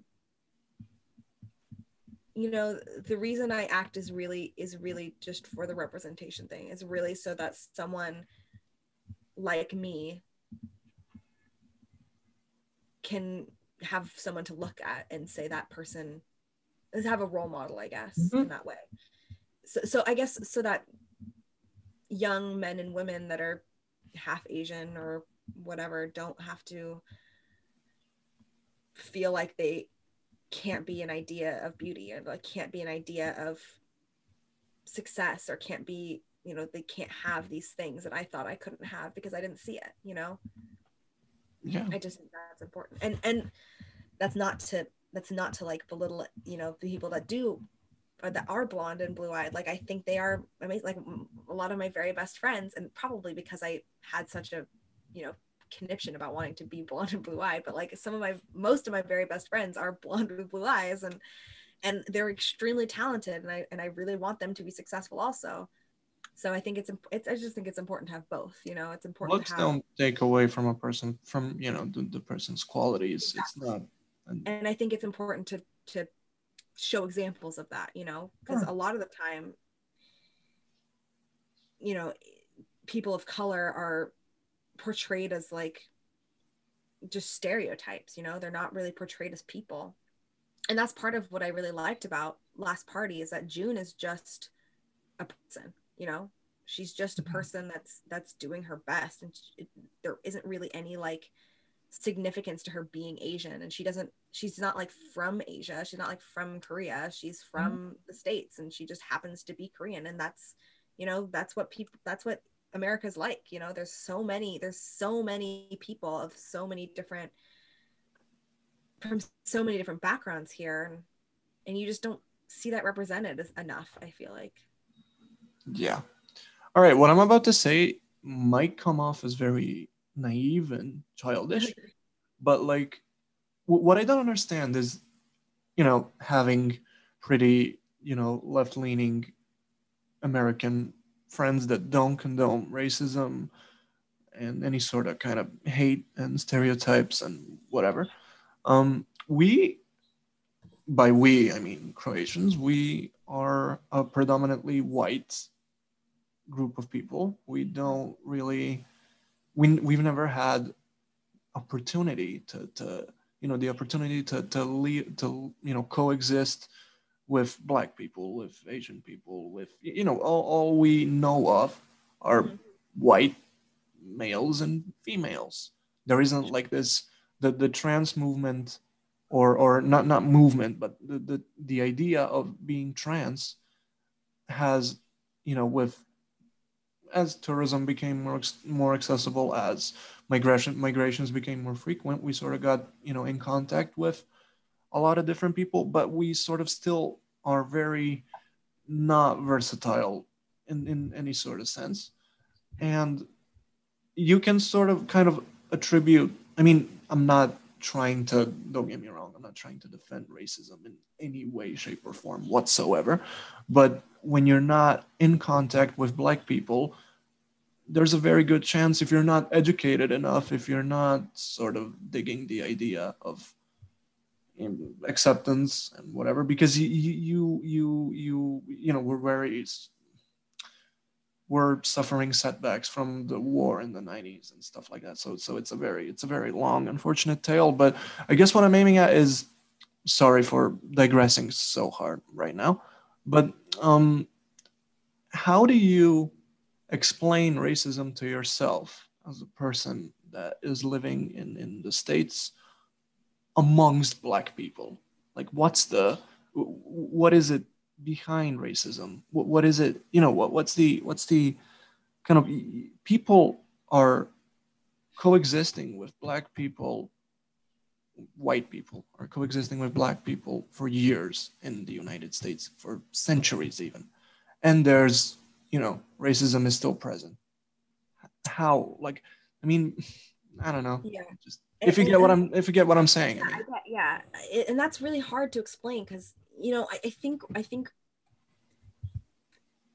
you know, the reason I act is really is really just for the representation thing. It's really so that someone like me can have someone to look at and say that person have a role model, I guess, mm-hmm. in that way. So, so I guess so that young men and women that are half Asian or whatever don't have to feel like they can't be an idea of beauty and like can't be an idea of success or can't be you know they can't have these things that i thought i couldn't have because i didn't see it you know? Yeah. I just think that's important. And and that's not to that's not to like belittle you know the people that do or Uh, that are blonde and blue eyed. Like I think they are amazing. Like a lot of my very best friends, and probably because I had such a, you know, conniption about wanting to be blonde and blue eyed. But like some of my most of my very best friends are blonde with blue eyes, and and they're extremely talented, and I and I really want them to be successful also. so i think it's, it's i just think it's important to have both you know it's important looks to have, don't take away from a person from you know the, the person's qualities exactly. it's not and, and i think it's important to to show examples of that you know because sure. a lot of the time you know people of color are portrayed as like just stereotypes you know they're not really portrayed as people and that's part of what i really liked about last party is that june is just a person you know she's just a mm-hmm. person that's that's doing her best and it, there isn't really any like significance to her being asian and she doesn't she's not like from asia she's not like from korea she's from mm-hmm. the states and she just happens to be korean and that's you know that's what people that's what america's like you know? There's so many there's so many people of so many different from so many different backgrounds here and, and you just don't see that represented enough i feel like. Yeah. All right what i'm about to say might come off as very naive and childish but like w- what i don't understand is you know having pretty you know left leaning american friends that don't condone racism and any sort of kind of hate and stereotypes and whatever. Um, we, by we, I mean Croatians, we are a predominantly white group of people. We don't really, we, we've never had opportunity to, to you know, the opportunity to, to, lead, to, you know, coexist with black people, with Asian people, with you know, all, all we know of are white males and females. There isn't like this the the trans movement or or not not movement, but the the, the idea of being trans has you know with as tourism became more more accessible as migration migrations became more frequent we sort of got you know in contact with a lot of different people, but we sort of still are very not versatile in, in any sort of sense. And you can sort of kind of attribute, I mean, I'm not trying to, don't get me wrong, I'm not trying to defend racism in any way, shape, or form whatsoever. But when you're not in contact with Black people, there's a very good chance if you're not educated enough, if you're not sort of digging the idea of acceptance and whatever because you you you you you know we're very we're suffering setbacks from the war in the 90s and stuff like that. So so it's a very it's a very long unfortunate tale. But i guess what i'm aiming at is sorry for digressing so hard right now but um how do you explain racism to yourself as a person that is living in in the states amongst black people? Like what's the what is it behind racism? What, what is it you know what, what's the what's the kind of people are coexisting with black people white people are coexisting with black people for years in the united states for centuries even. And there's you know racism is still present. How? Like i mean i don't know. Yeah. Just if you get what I'm if you get what I'm saying. I mean. yeah, and that's really hard to explain because you know I, I, think I think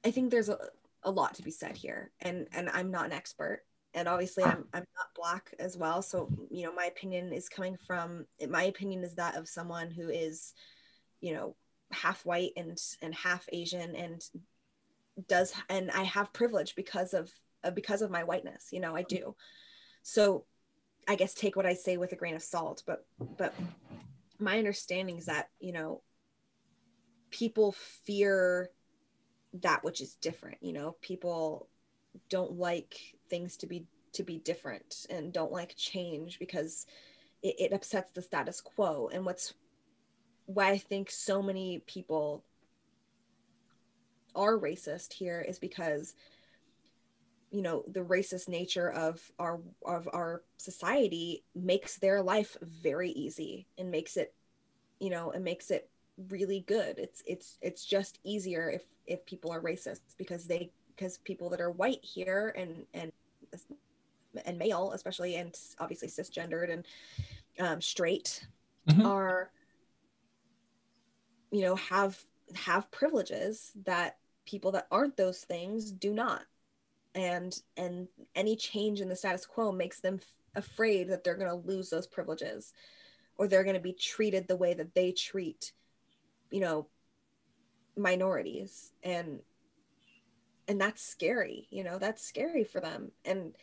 I think there's a, a lot to be said here, and and I'm not an expert, and obviously I'm I'm not black as well, so you know my opinion is coming from my opinion is that of someone who is, you know, half white and and half Asian and does and I have privilege because of uh, because of my whiteness, you know I do, so I guess take what I say with a grain of salt, but but my understanding is that, you know, people fear that which is different, you know, people don't like things to be to be different and don't like change because it, it upsets the status quo. And what's why I think so many people are racist here is because you know the racist nature of our of our society makes their life very easy and makes it you know it makes it really good it's it's it's just easier if if people are racist because they because people that are white here and and and male especially and obviously cisgendered and um, straight mm-hmm. are you know have have privileges that people that aren't those things do not and and any change in the status quo makes them f- afraid that they're going to lose those privileges or they're going to be treated the way that they treat you know minorities and and that's scary you know that's scary for them and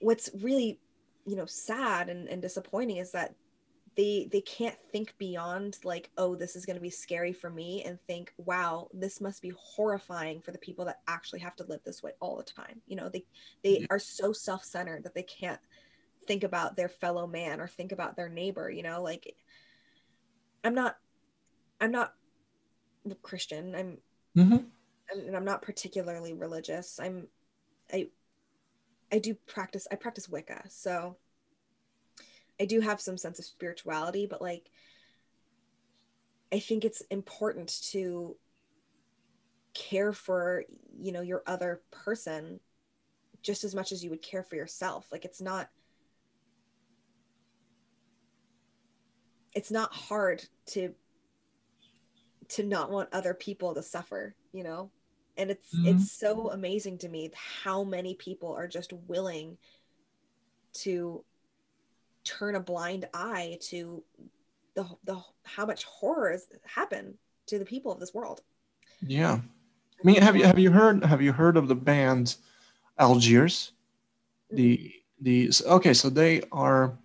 what's really you know sad and, and disappointing is that they they can't think beyond like oh this is going to be scary for me and think wow this must be horrifying for the people that actually have to live this way all the time you know they they yeah. are so self-centered that they can't think about their fellow man or think about their neighbor you know like i'm not i'm not christian i'm mm-hmm. And i'm not particularly religious i'm i i do practice i practice wicca so I do have some sense of spirituality, but like I think it's important to care for, you know, your other person just as much as you would care for yourself. Like it's not it's not hard to to not want other people to suffer, you know? And it's mm-hmm. it's so amazing to me how many people are just willing to turn a blind eye to the the how much horrors happen to the people of this world. Yeah. I mean, have you have you heard have you heard of the band Algiers? The the okay, so they are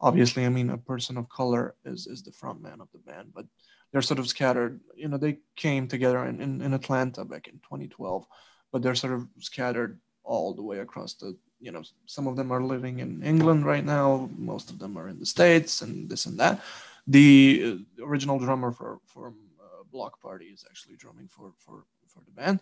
obviously, I mean, a person of color is is the front man of the band, but they're sort of scattered. You know, they came together in, in, in Atlanta back in 2012, but they're sort of scattered all the way across the you know some of them are living in england right now most of them are in the states and this and that the uh, original drummer for for uh, bloc party is actually drumming for for for the band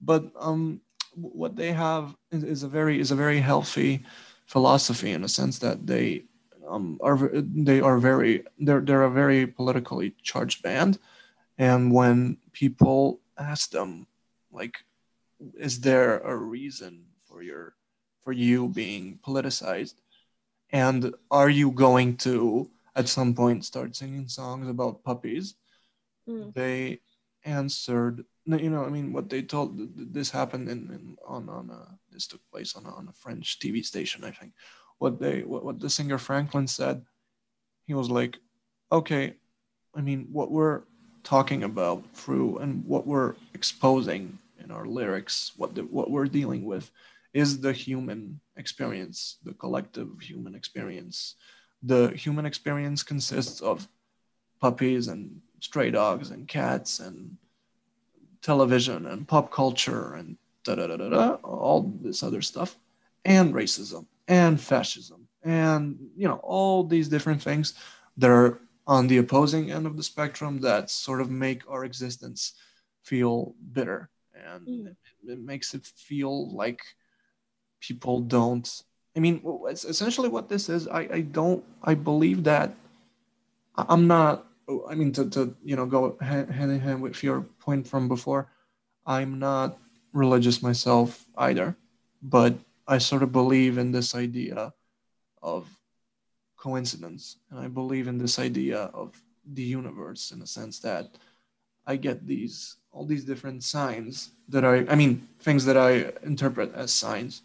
but um what they have is, is a very is a very healthy philosophy in a sense that they um, are they are very they're they're a very politically charged band and when people ask them like is there a reason for your for you being politicized? And are you going to, at some point, start singing songs about puppies? Mm. They answered, you know, I mean, what they told, this happened in, in on, on a, this took place on a, on a French TV station, I think. What they, what, what the singer Franklin said, he was like, okay, I mean, what we're talking about through and what we're exposing in our lyrics, what the, what we're dealing with is the human experience, the collective human experience. The human experience consists of puppies and stray dogs and cats and television and pop culture and da da da da da, all this other stuff, and racism and fascism and you know all these different things that are on the opposing end of the spectrum that sort of make our existence feel bitter and mm. it, it makes it feel like people don't i mean essentially what this is i i don't i believe that i'm not i mean to, to you know go hand, hand in hand with your point from before i'm not religious myself either but i sort of believe in this idea of coincidence and i believe in this idea of the universe in a sense that i get these all these different signs that i i mean things that i interpret as signs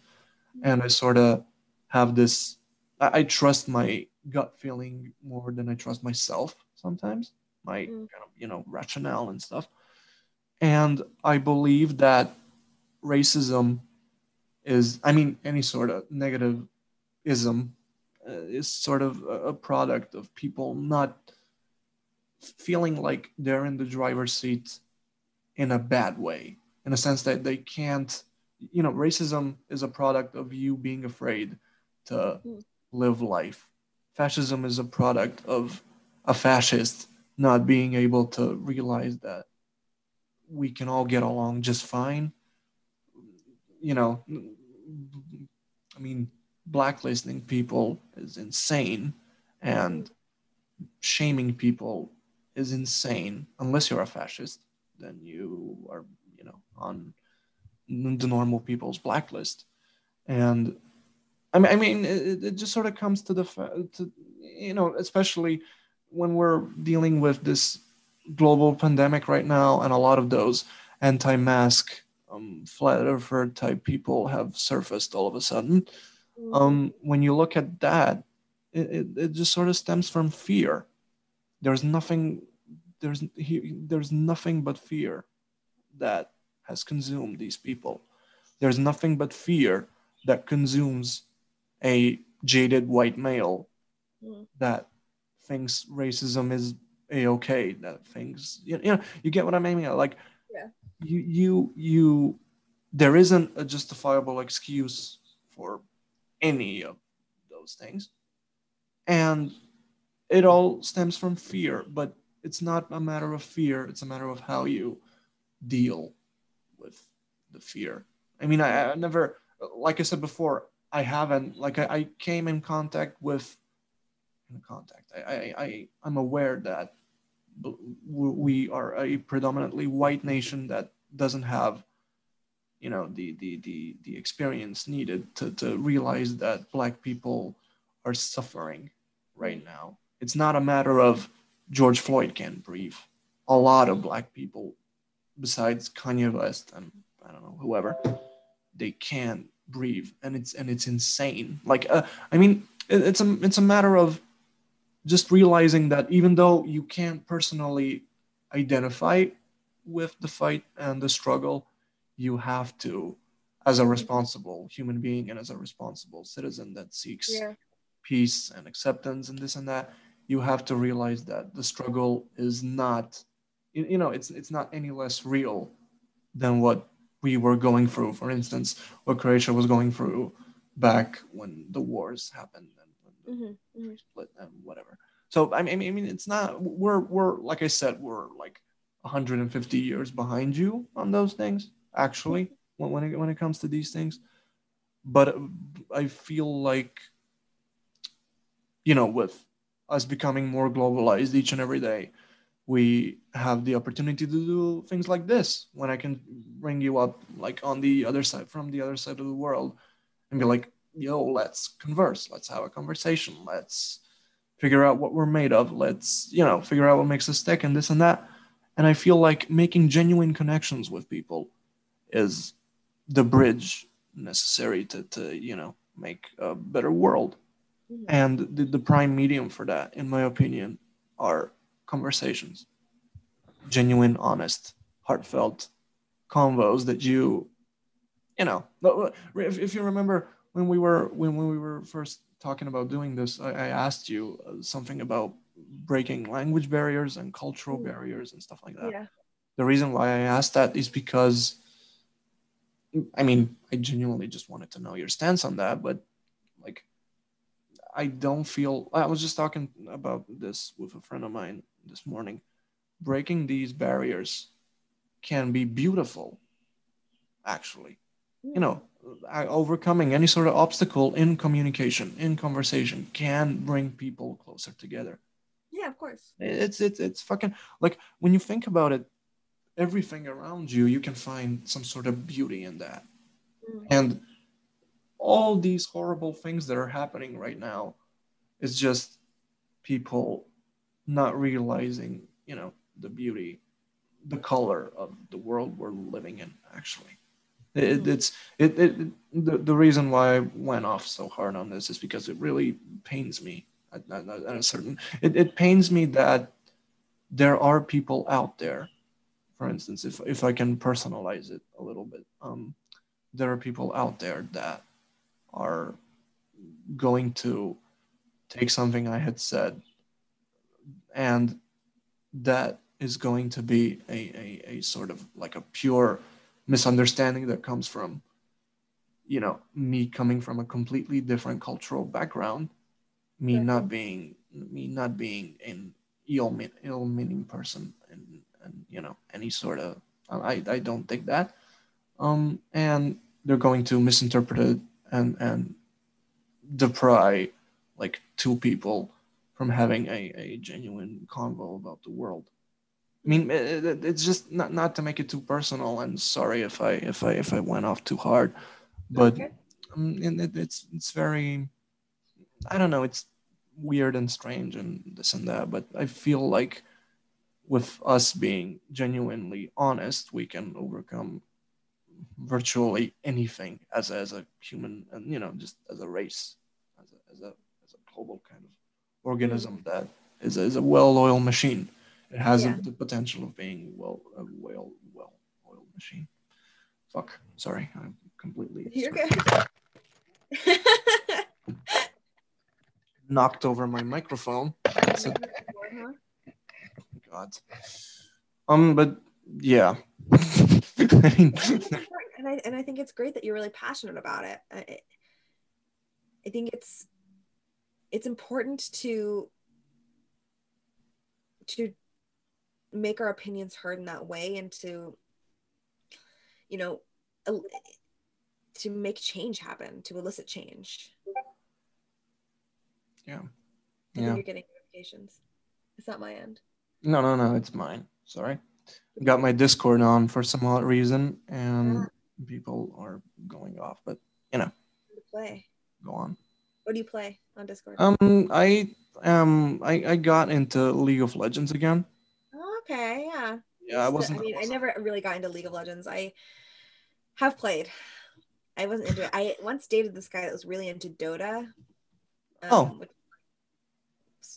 and I sort of have this. I, I, trust my gut feeling more than I trust myself sometimes, my mm. kind of you know rationale and stuff. And I believe that racism is, I mean, any sort of negative ism uh, is sort of a, product of people not feeling like they're in the driver's seat in a bad way, in a sense that they can't you know, racism is a product of you being afraid to hmm. live life. Fascism is a product of a fascist not being able to realize that we can all get along just fine. You know, I mean, blacklisting people is insane and shaming people is insane. Unless you're a fascist then you are you know on the normal people's blacklist. And i mean, I mean it, it just sort of comes to the to you know especially when we're dealing with this global pandemic right now and a lot of those anti-mask um, flat earther type people have surfaced all of a sudden Mm-hmm. um, when you look at that it, it, it just sort of stems from fear there's nothing there's he, there's nothing but fear that has consumed these people there's nothing but fear that consumes a jaded white male Mhm. that thinks racism is a okay that thinks you, you know you get what i'm aiming at like Yeah. You you you there isn't a justifiable excuse for any of those things. And it all stems from fear but it's not a matter of fear. It's a matter of how you deal with the fear. I mean i, I never like i said before i haven't like i, I came in contact with in contact I, I i i'm aware that we are a predominantly white nation that doesn't have you know the the the, the experience needed to, to realize that black people are suffering right now. It's not a matter of george floyd can't breathe. A lot of black people besides kanye west and i don't know whoever they can't breathe. And it's and it's insane. Like uh, i mean it, it's a it's a matter of just realizing that even though you can't personally identify with the fight and the struggle you have to as a responsible human being and as a responsible citizen that seeks Yeah. peace and acceptance and this and that you have to realize that the struggle is not you you know it's it's not any less real than what we were going through for instance what croatia was going through back when the wars happened and when the Mhm, mhm. split and whatever. So i mean, I mean it's not we're we're like i said we're like 150 years behind you on those things actually when, when it when it comes to these things. But uh, i feel like you know with us becoming more globalized each and every day we have the opportunity to do things like this. When i can bring you up like on the other side from the other side of the world and be like yo let's converse let's have a conversation let's figure out what we're made of let's you know figure out what makes us tick and this and that. And i feel like making genuine connections with people is the bridge necessary to, to you know make a better world. Mhm. and the, the prime medium for that in my opinion are conversations. Genuine honest heartfelt convos that you you know if, if you remember when we were when, when we were first talking about doing this i, I asked you uh, something about breaking language barriers and cultural Mhm. barriers and stuff like that Yeah. the reason why I asked that is because I mean, I genuinely just wanted to know your stance on that, but like I don't feel I was just talking about this with a friend of mine this morning. Breaking these barriers can be beautiful actually. You know, overcoming any sort of obstacle in communication, in conversation can bring people closer together Yeah, of course. it's it's it's fucking like when you think about it everything around you you can find some sort of beauty in that Mm. and all these horrible things that are happening right now is just people not realizing you know the beauty the color of the world we're living in actually it, Mhm. it's it, it the, the reason why i went off so hard on this is because it really pains me at, at, at a certain it, it pains me that there are people out there for instance if, if i can personalize it a little bit um, there are people out there that are going to take something i had said and that is going to be a, a, a sort of like a pure misunderstanding that comes from you know me coming from a completely different cultural background me Right. not being me not being an ill ill meaning person and and you know any sort of I I don't think that um and they're going to misinterpret it and and deprive like two people from having a, a genuine convo about the world I mean, it, it- it's just not, not to make it too personal. And sorry if I if I if I went off too hard, but Okay. um, it, it's it's very, I don't know, it's weird and strange and this and that. But I feel like with us being genuinely honest, we can overcome virtually anything as a, as a human and you know just as a race, as a, as a, as a global kind of organism mm. that is a, is a well-oiled machine. It has yeah. a, the potential of being well a well well-oiled machine. Fuck, sorry, I'm completely. You're good. Knocked over my microphone. A, God. Um, but yeah. and I and I think it's great that you're really passionate about it. I, I think it's it's important to to make our opinions heard in that way and to you know to make change happen to elicit change. Yeah. Yeah. you're getting notifications. It's not my end. No no no it's mine. Sorry. I got my discord on for some odd reason and yeah. people are going off but you know. Play? Go on. What do you play on discord? Um i um I, I got into league of legends again okay yeah. Yeah i wasn't i mean i never really got into league of legends. I have played. I wasn't into it. I once dated this guy that was really into dota um, oh.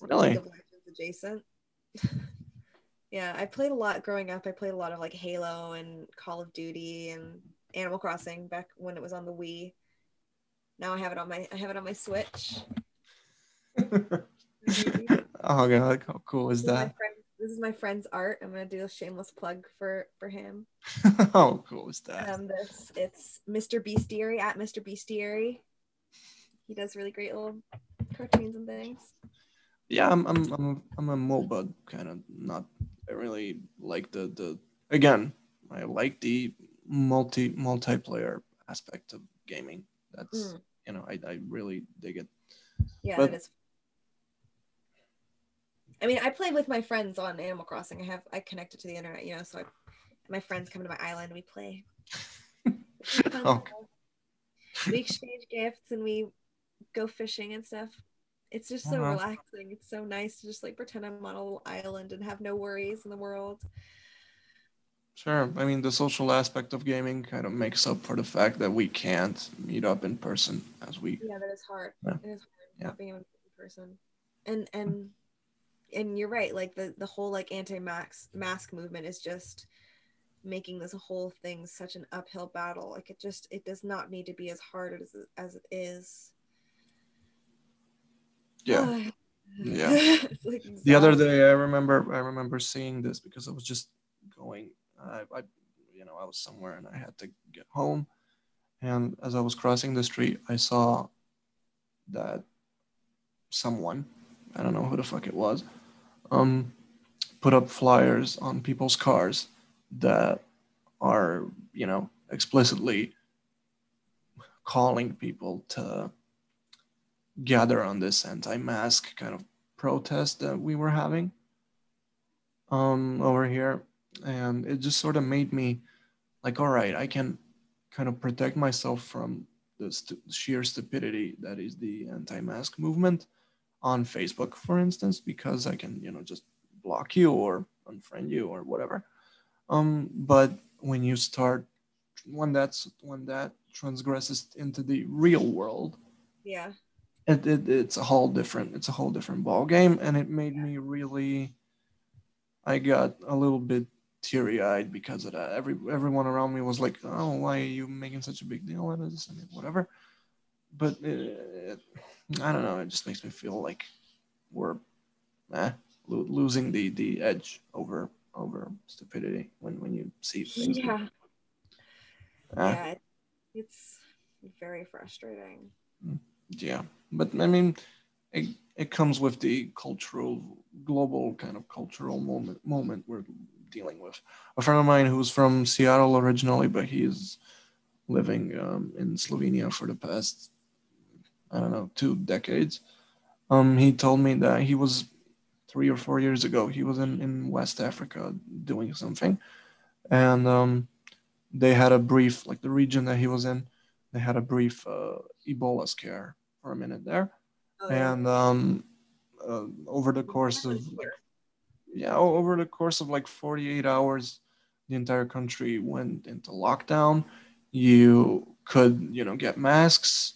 really? League of legends adjacent. Yeah i played a lot growing up. I played a lot of like halo and call of duty and animal crossing back when it was on the wii. Now i have it on my i have it on my switch. Oh god, how cool is that? This is my friend's art. I'm gonna do a shameless plug for for him. oh, cool is that? Um, this it's Mr. Beastiary at Mr. Beastiary. He does really great little cartoons and things. Yeah, I'm I'm I'm a, I'm a MOBA kind of not. I really like the the again. I like the multi multiplayer aspect of gaming. That's mm. you know I I really dig it. Yeah, but, it is I mean, I play with my friends on Animal Crossing. I have I connected it to the internet, you know, so I, my friends come to my island. We play. oh. We exchange gifts and we go fishing and stuff. It's just so uh-huh. relaxing. It's so nice to just like pretend I'm on a little island and have no worries in the world. Sure. I mean, the social aspect of gaming kind of makes up for the fact that we can't meet up in person as we. Yeah, that is hard. Yeah. It is hard yeah. not being able to meet in person. And and and you're right like the the whole like anti-mask mm-hmm. mask movement is just making this whole thing such an uphill battle like it just it does not need to be as hard as as it is. Yeah. Yeah. Like the other day i remember i remember seeing this because i was just going I, I you know i was somewhere and i had to get home. And as i was crossing the street i saw that someone I don't know who the fuck it was, um, put up flyers on people's cars that are, you know, explicitly calling people to gather on this anti-mask kind of protest that we were having um, over here, and it just sort of made me like, all right, I can kind of protect myself from the sheer stupidity that is the anti-mask movement on Facebook, for instance, because I can, you know, just block you or unfriend you or whatever. Um, but when you start, when that's when that transgresses into the real world, yeah, it, it it's a whole different, it's a whole different ball game, and it made me really. I got a little bit teary-eyed because of that. Every everyone around me was like, "Oh, why are you making such a big deal out of this?" and whatever. But it, it, I don't know. It just makes me feel like we're eh, lo- losing the the edge over over stupidity when when you see things. Yeah. Uh, yeah, it's very frustrating. Mm, yeah, but I mean, it, it comes with the cultural, global kind of cultural moment moment we're dealing with. A friend of mine who's from Seattle originally, but he's living um, in Slovenia for the past I don't know, two decades. Um, he told me that he was three or four years ago. He was in, in West Africa doing something, and um, they had a brief, like the region that he was in, they had a brief uh, Ebola scare for a minute there, oh, and um, uh, over the course of like, yeah, over the course of like 48 hours, the entire country went into lockdown. You could, you know, get masks.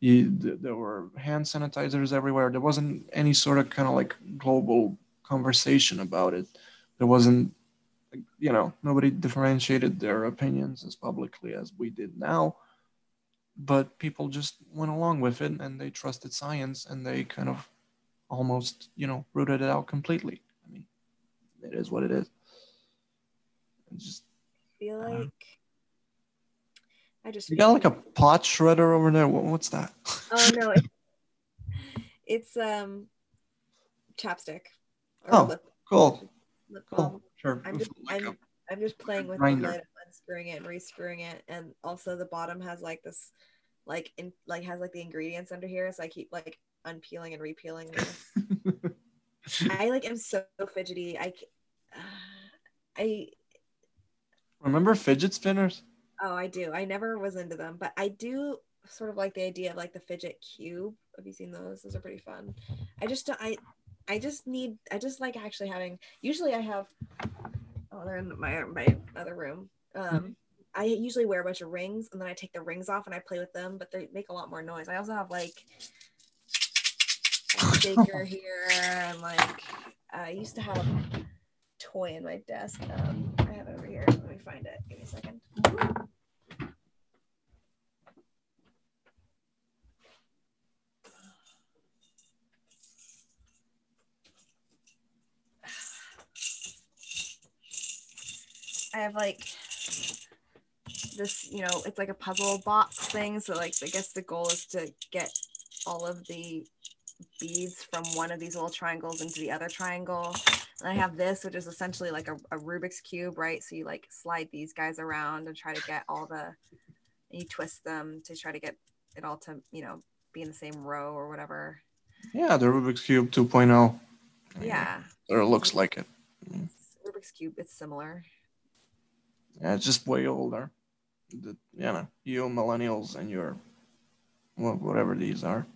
You, there were hand sanitizers everywhere. There wasn't any sort of kind of like global conversation about it. There wasn't, you know, nobody differentiated their opinions as publicly as we did now. But people just went along with it and they trusted science and they kind of almost, you know, rooted it out completely. I mean, it is what it is. I just feel like I just you got like a pot shredder over there. What, what's that? Oh no, it's, it's um chapstick. Oh, lip, cool. Lip cool. Sure. I'm just I'm, I'm just playing with grinder. the lid, unscrewing it and rescrewing it, and also the bottom has like this, like in like has like the ingredients under here, so I keep like unpeeling and repeeling. This. I like am so fidgety. I, uh, I remember fidget spinners. Oh, I do. I never was into them, but I do sort of like the idea of like the fidget cube. Have you seen those? Those are pretty fun. I just don't. I I just need. I just like actually having. Usually, I have. Oh, they're in my my other room. Um, mm-hmm. I usually wear a bunch of rings, and then I take the rings off and I play with them, but they make a lot more noise. I also have like a shaker here and like I used to have a toy in my desk. Um, I have it over here. Let me find it. Give me a second. I have like this, you know, it's like a puzzle box thing. So like I guess the goal is to get all of the beads from one of these little triangles into the other triangle. And I have this, which is essentially like a, a Rubik's cube, right? So you like slide these guys around and try to get all the, you twist them to try to get it all to, you know, be in the same row or whatever. Yeah, the Rubik's Cube 2.0. Yeah. Or it looks like it. Mm. Rubik's Cube, it's similar. Yeah, it's just way older. The, you know, you millennials and your, well, whatever these are.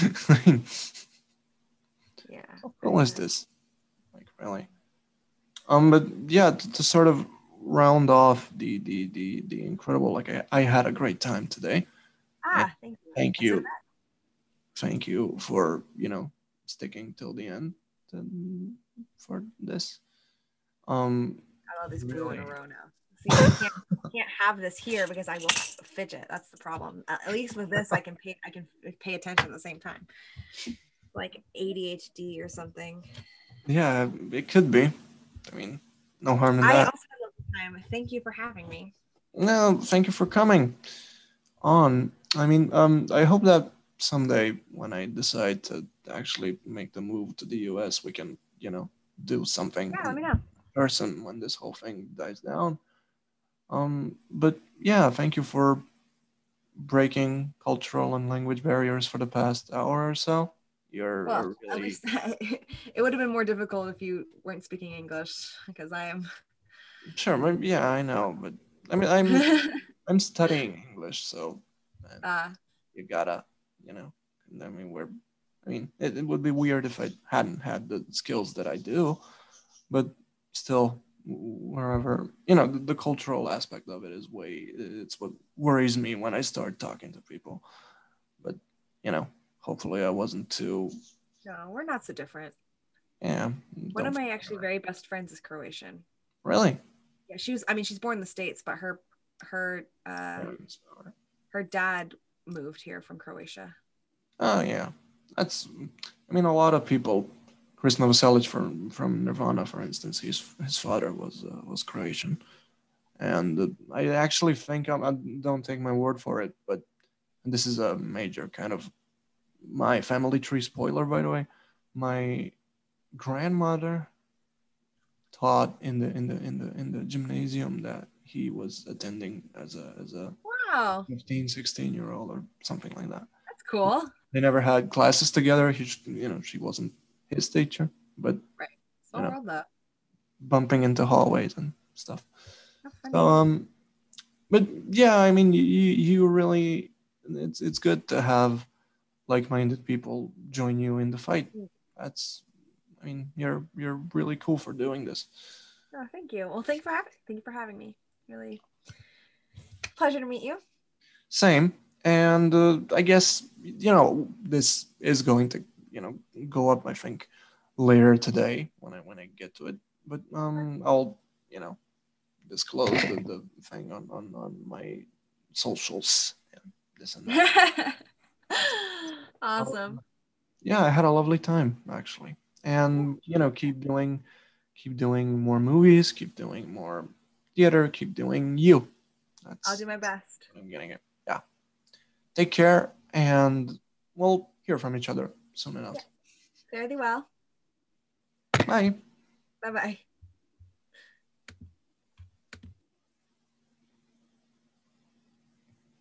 yeah. Cool is this? Really? Um, but yeah, to, to, sort of round off the the the the incredible, like I, I had a great time today. Ah, thank you. Thank you. Thank you for you know sticking till the end to, for this. Um, I love this really. in a row now. See, I can't, can't have this here because I will fidget. That's the problem. At least with this, I can pay. I can pay attention at the same time. Like ADHD or something. Yeah, it could be. I mean, no harm in I that. I also love the time. Thank you for having me. No, thank you for coming on. I mean, um, I hope that someday when I decide to actually make the move to the US, we can, you know, do something. Yeah, let me know. Person when this whole thing dies down. Um, but yeah, thank you for breaking cultural and language barriers for the past hour or so. You're well, really... at least it would have been more difficult if you weren't speaking English because I am. Sure, yeah, I know, but I mean, I'm I'm studying English, so uh, you gotta, you know. I mean, we're. I mean, it, it would be weird if I hadn't had the skills that I do, but still, wherever you know the, the, cultural aspect of it is way it's what worries me when i start talking to people but you know hopefully i wasn't too no we're not so different. Yeah one of my actually very best friends is croatian. Really? Yeah she was i mean she's born in the states but her her uh her dad moved here from croatia. Oh yeah. That's i mean a lot of people Chris Novoselic from from Nirvana, for instance, his his father was uh, was Croatian, and uh, I actually think I'm, I don't take my word for it, but this is a major kind of my family tree spoiler, by the way. My grandmother taught in the in the in the in the gymnasium that he was attending as a as a wow 15 16 year old or something like that that's cool they never had classes together he you know she wasn't his teacher, but right. So you know, that. bumping into hallways and stuff. So um, but yeah, I mean, you you really it's it's good to have like-minded people join you in the fight. Mm. That's I mean, you're you're really cool for doing this. Oh, thank you. Well, thank you for having thank you for having me. Really pleasure to meet you. Same. And uh, I guess you know this is going to you know go up. I think later today when I when I get to it. But um, I'll you know disclose the, the thing on, on on my socials and this and that. awesome. Yeah, I had a lovely time actually, and you know keep doing keep doing more movies, keep doing more theater, keep doing you. That's, I'll do my best. I'm getting it. Yeah. Take care, and we'll hear from each other soon enough. Yeah. Very well. Bye. Bye bye.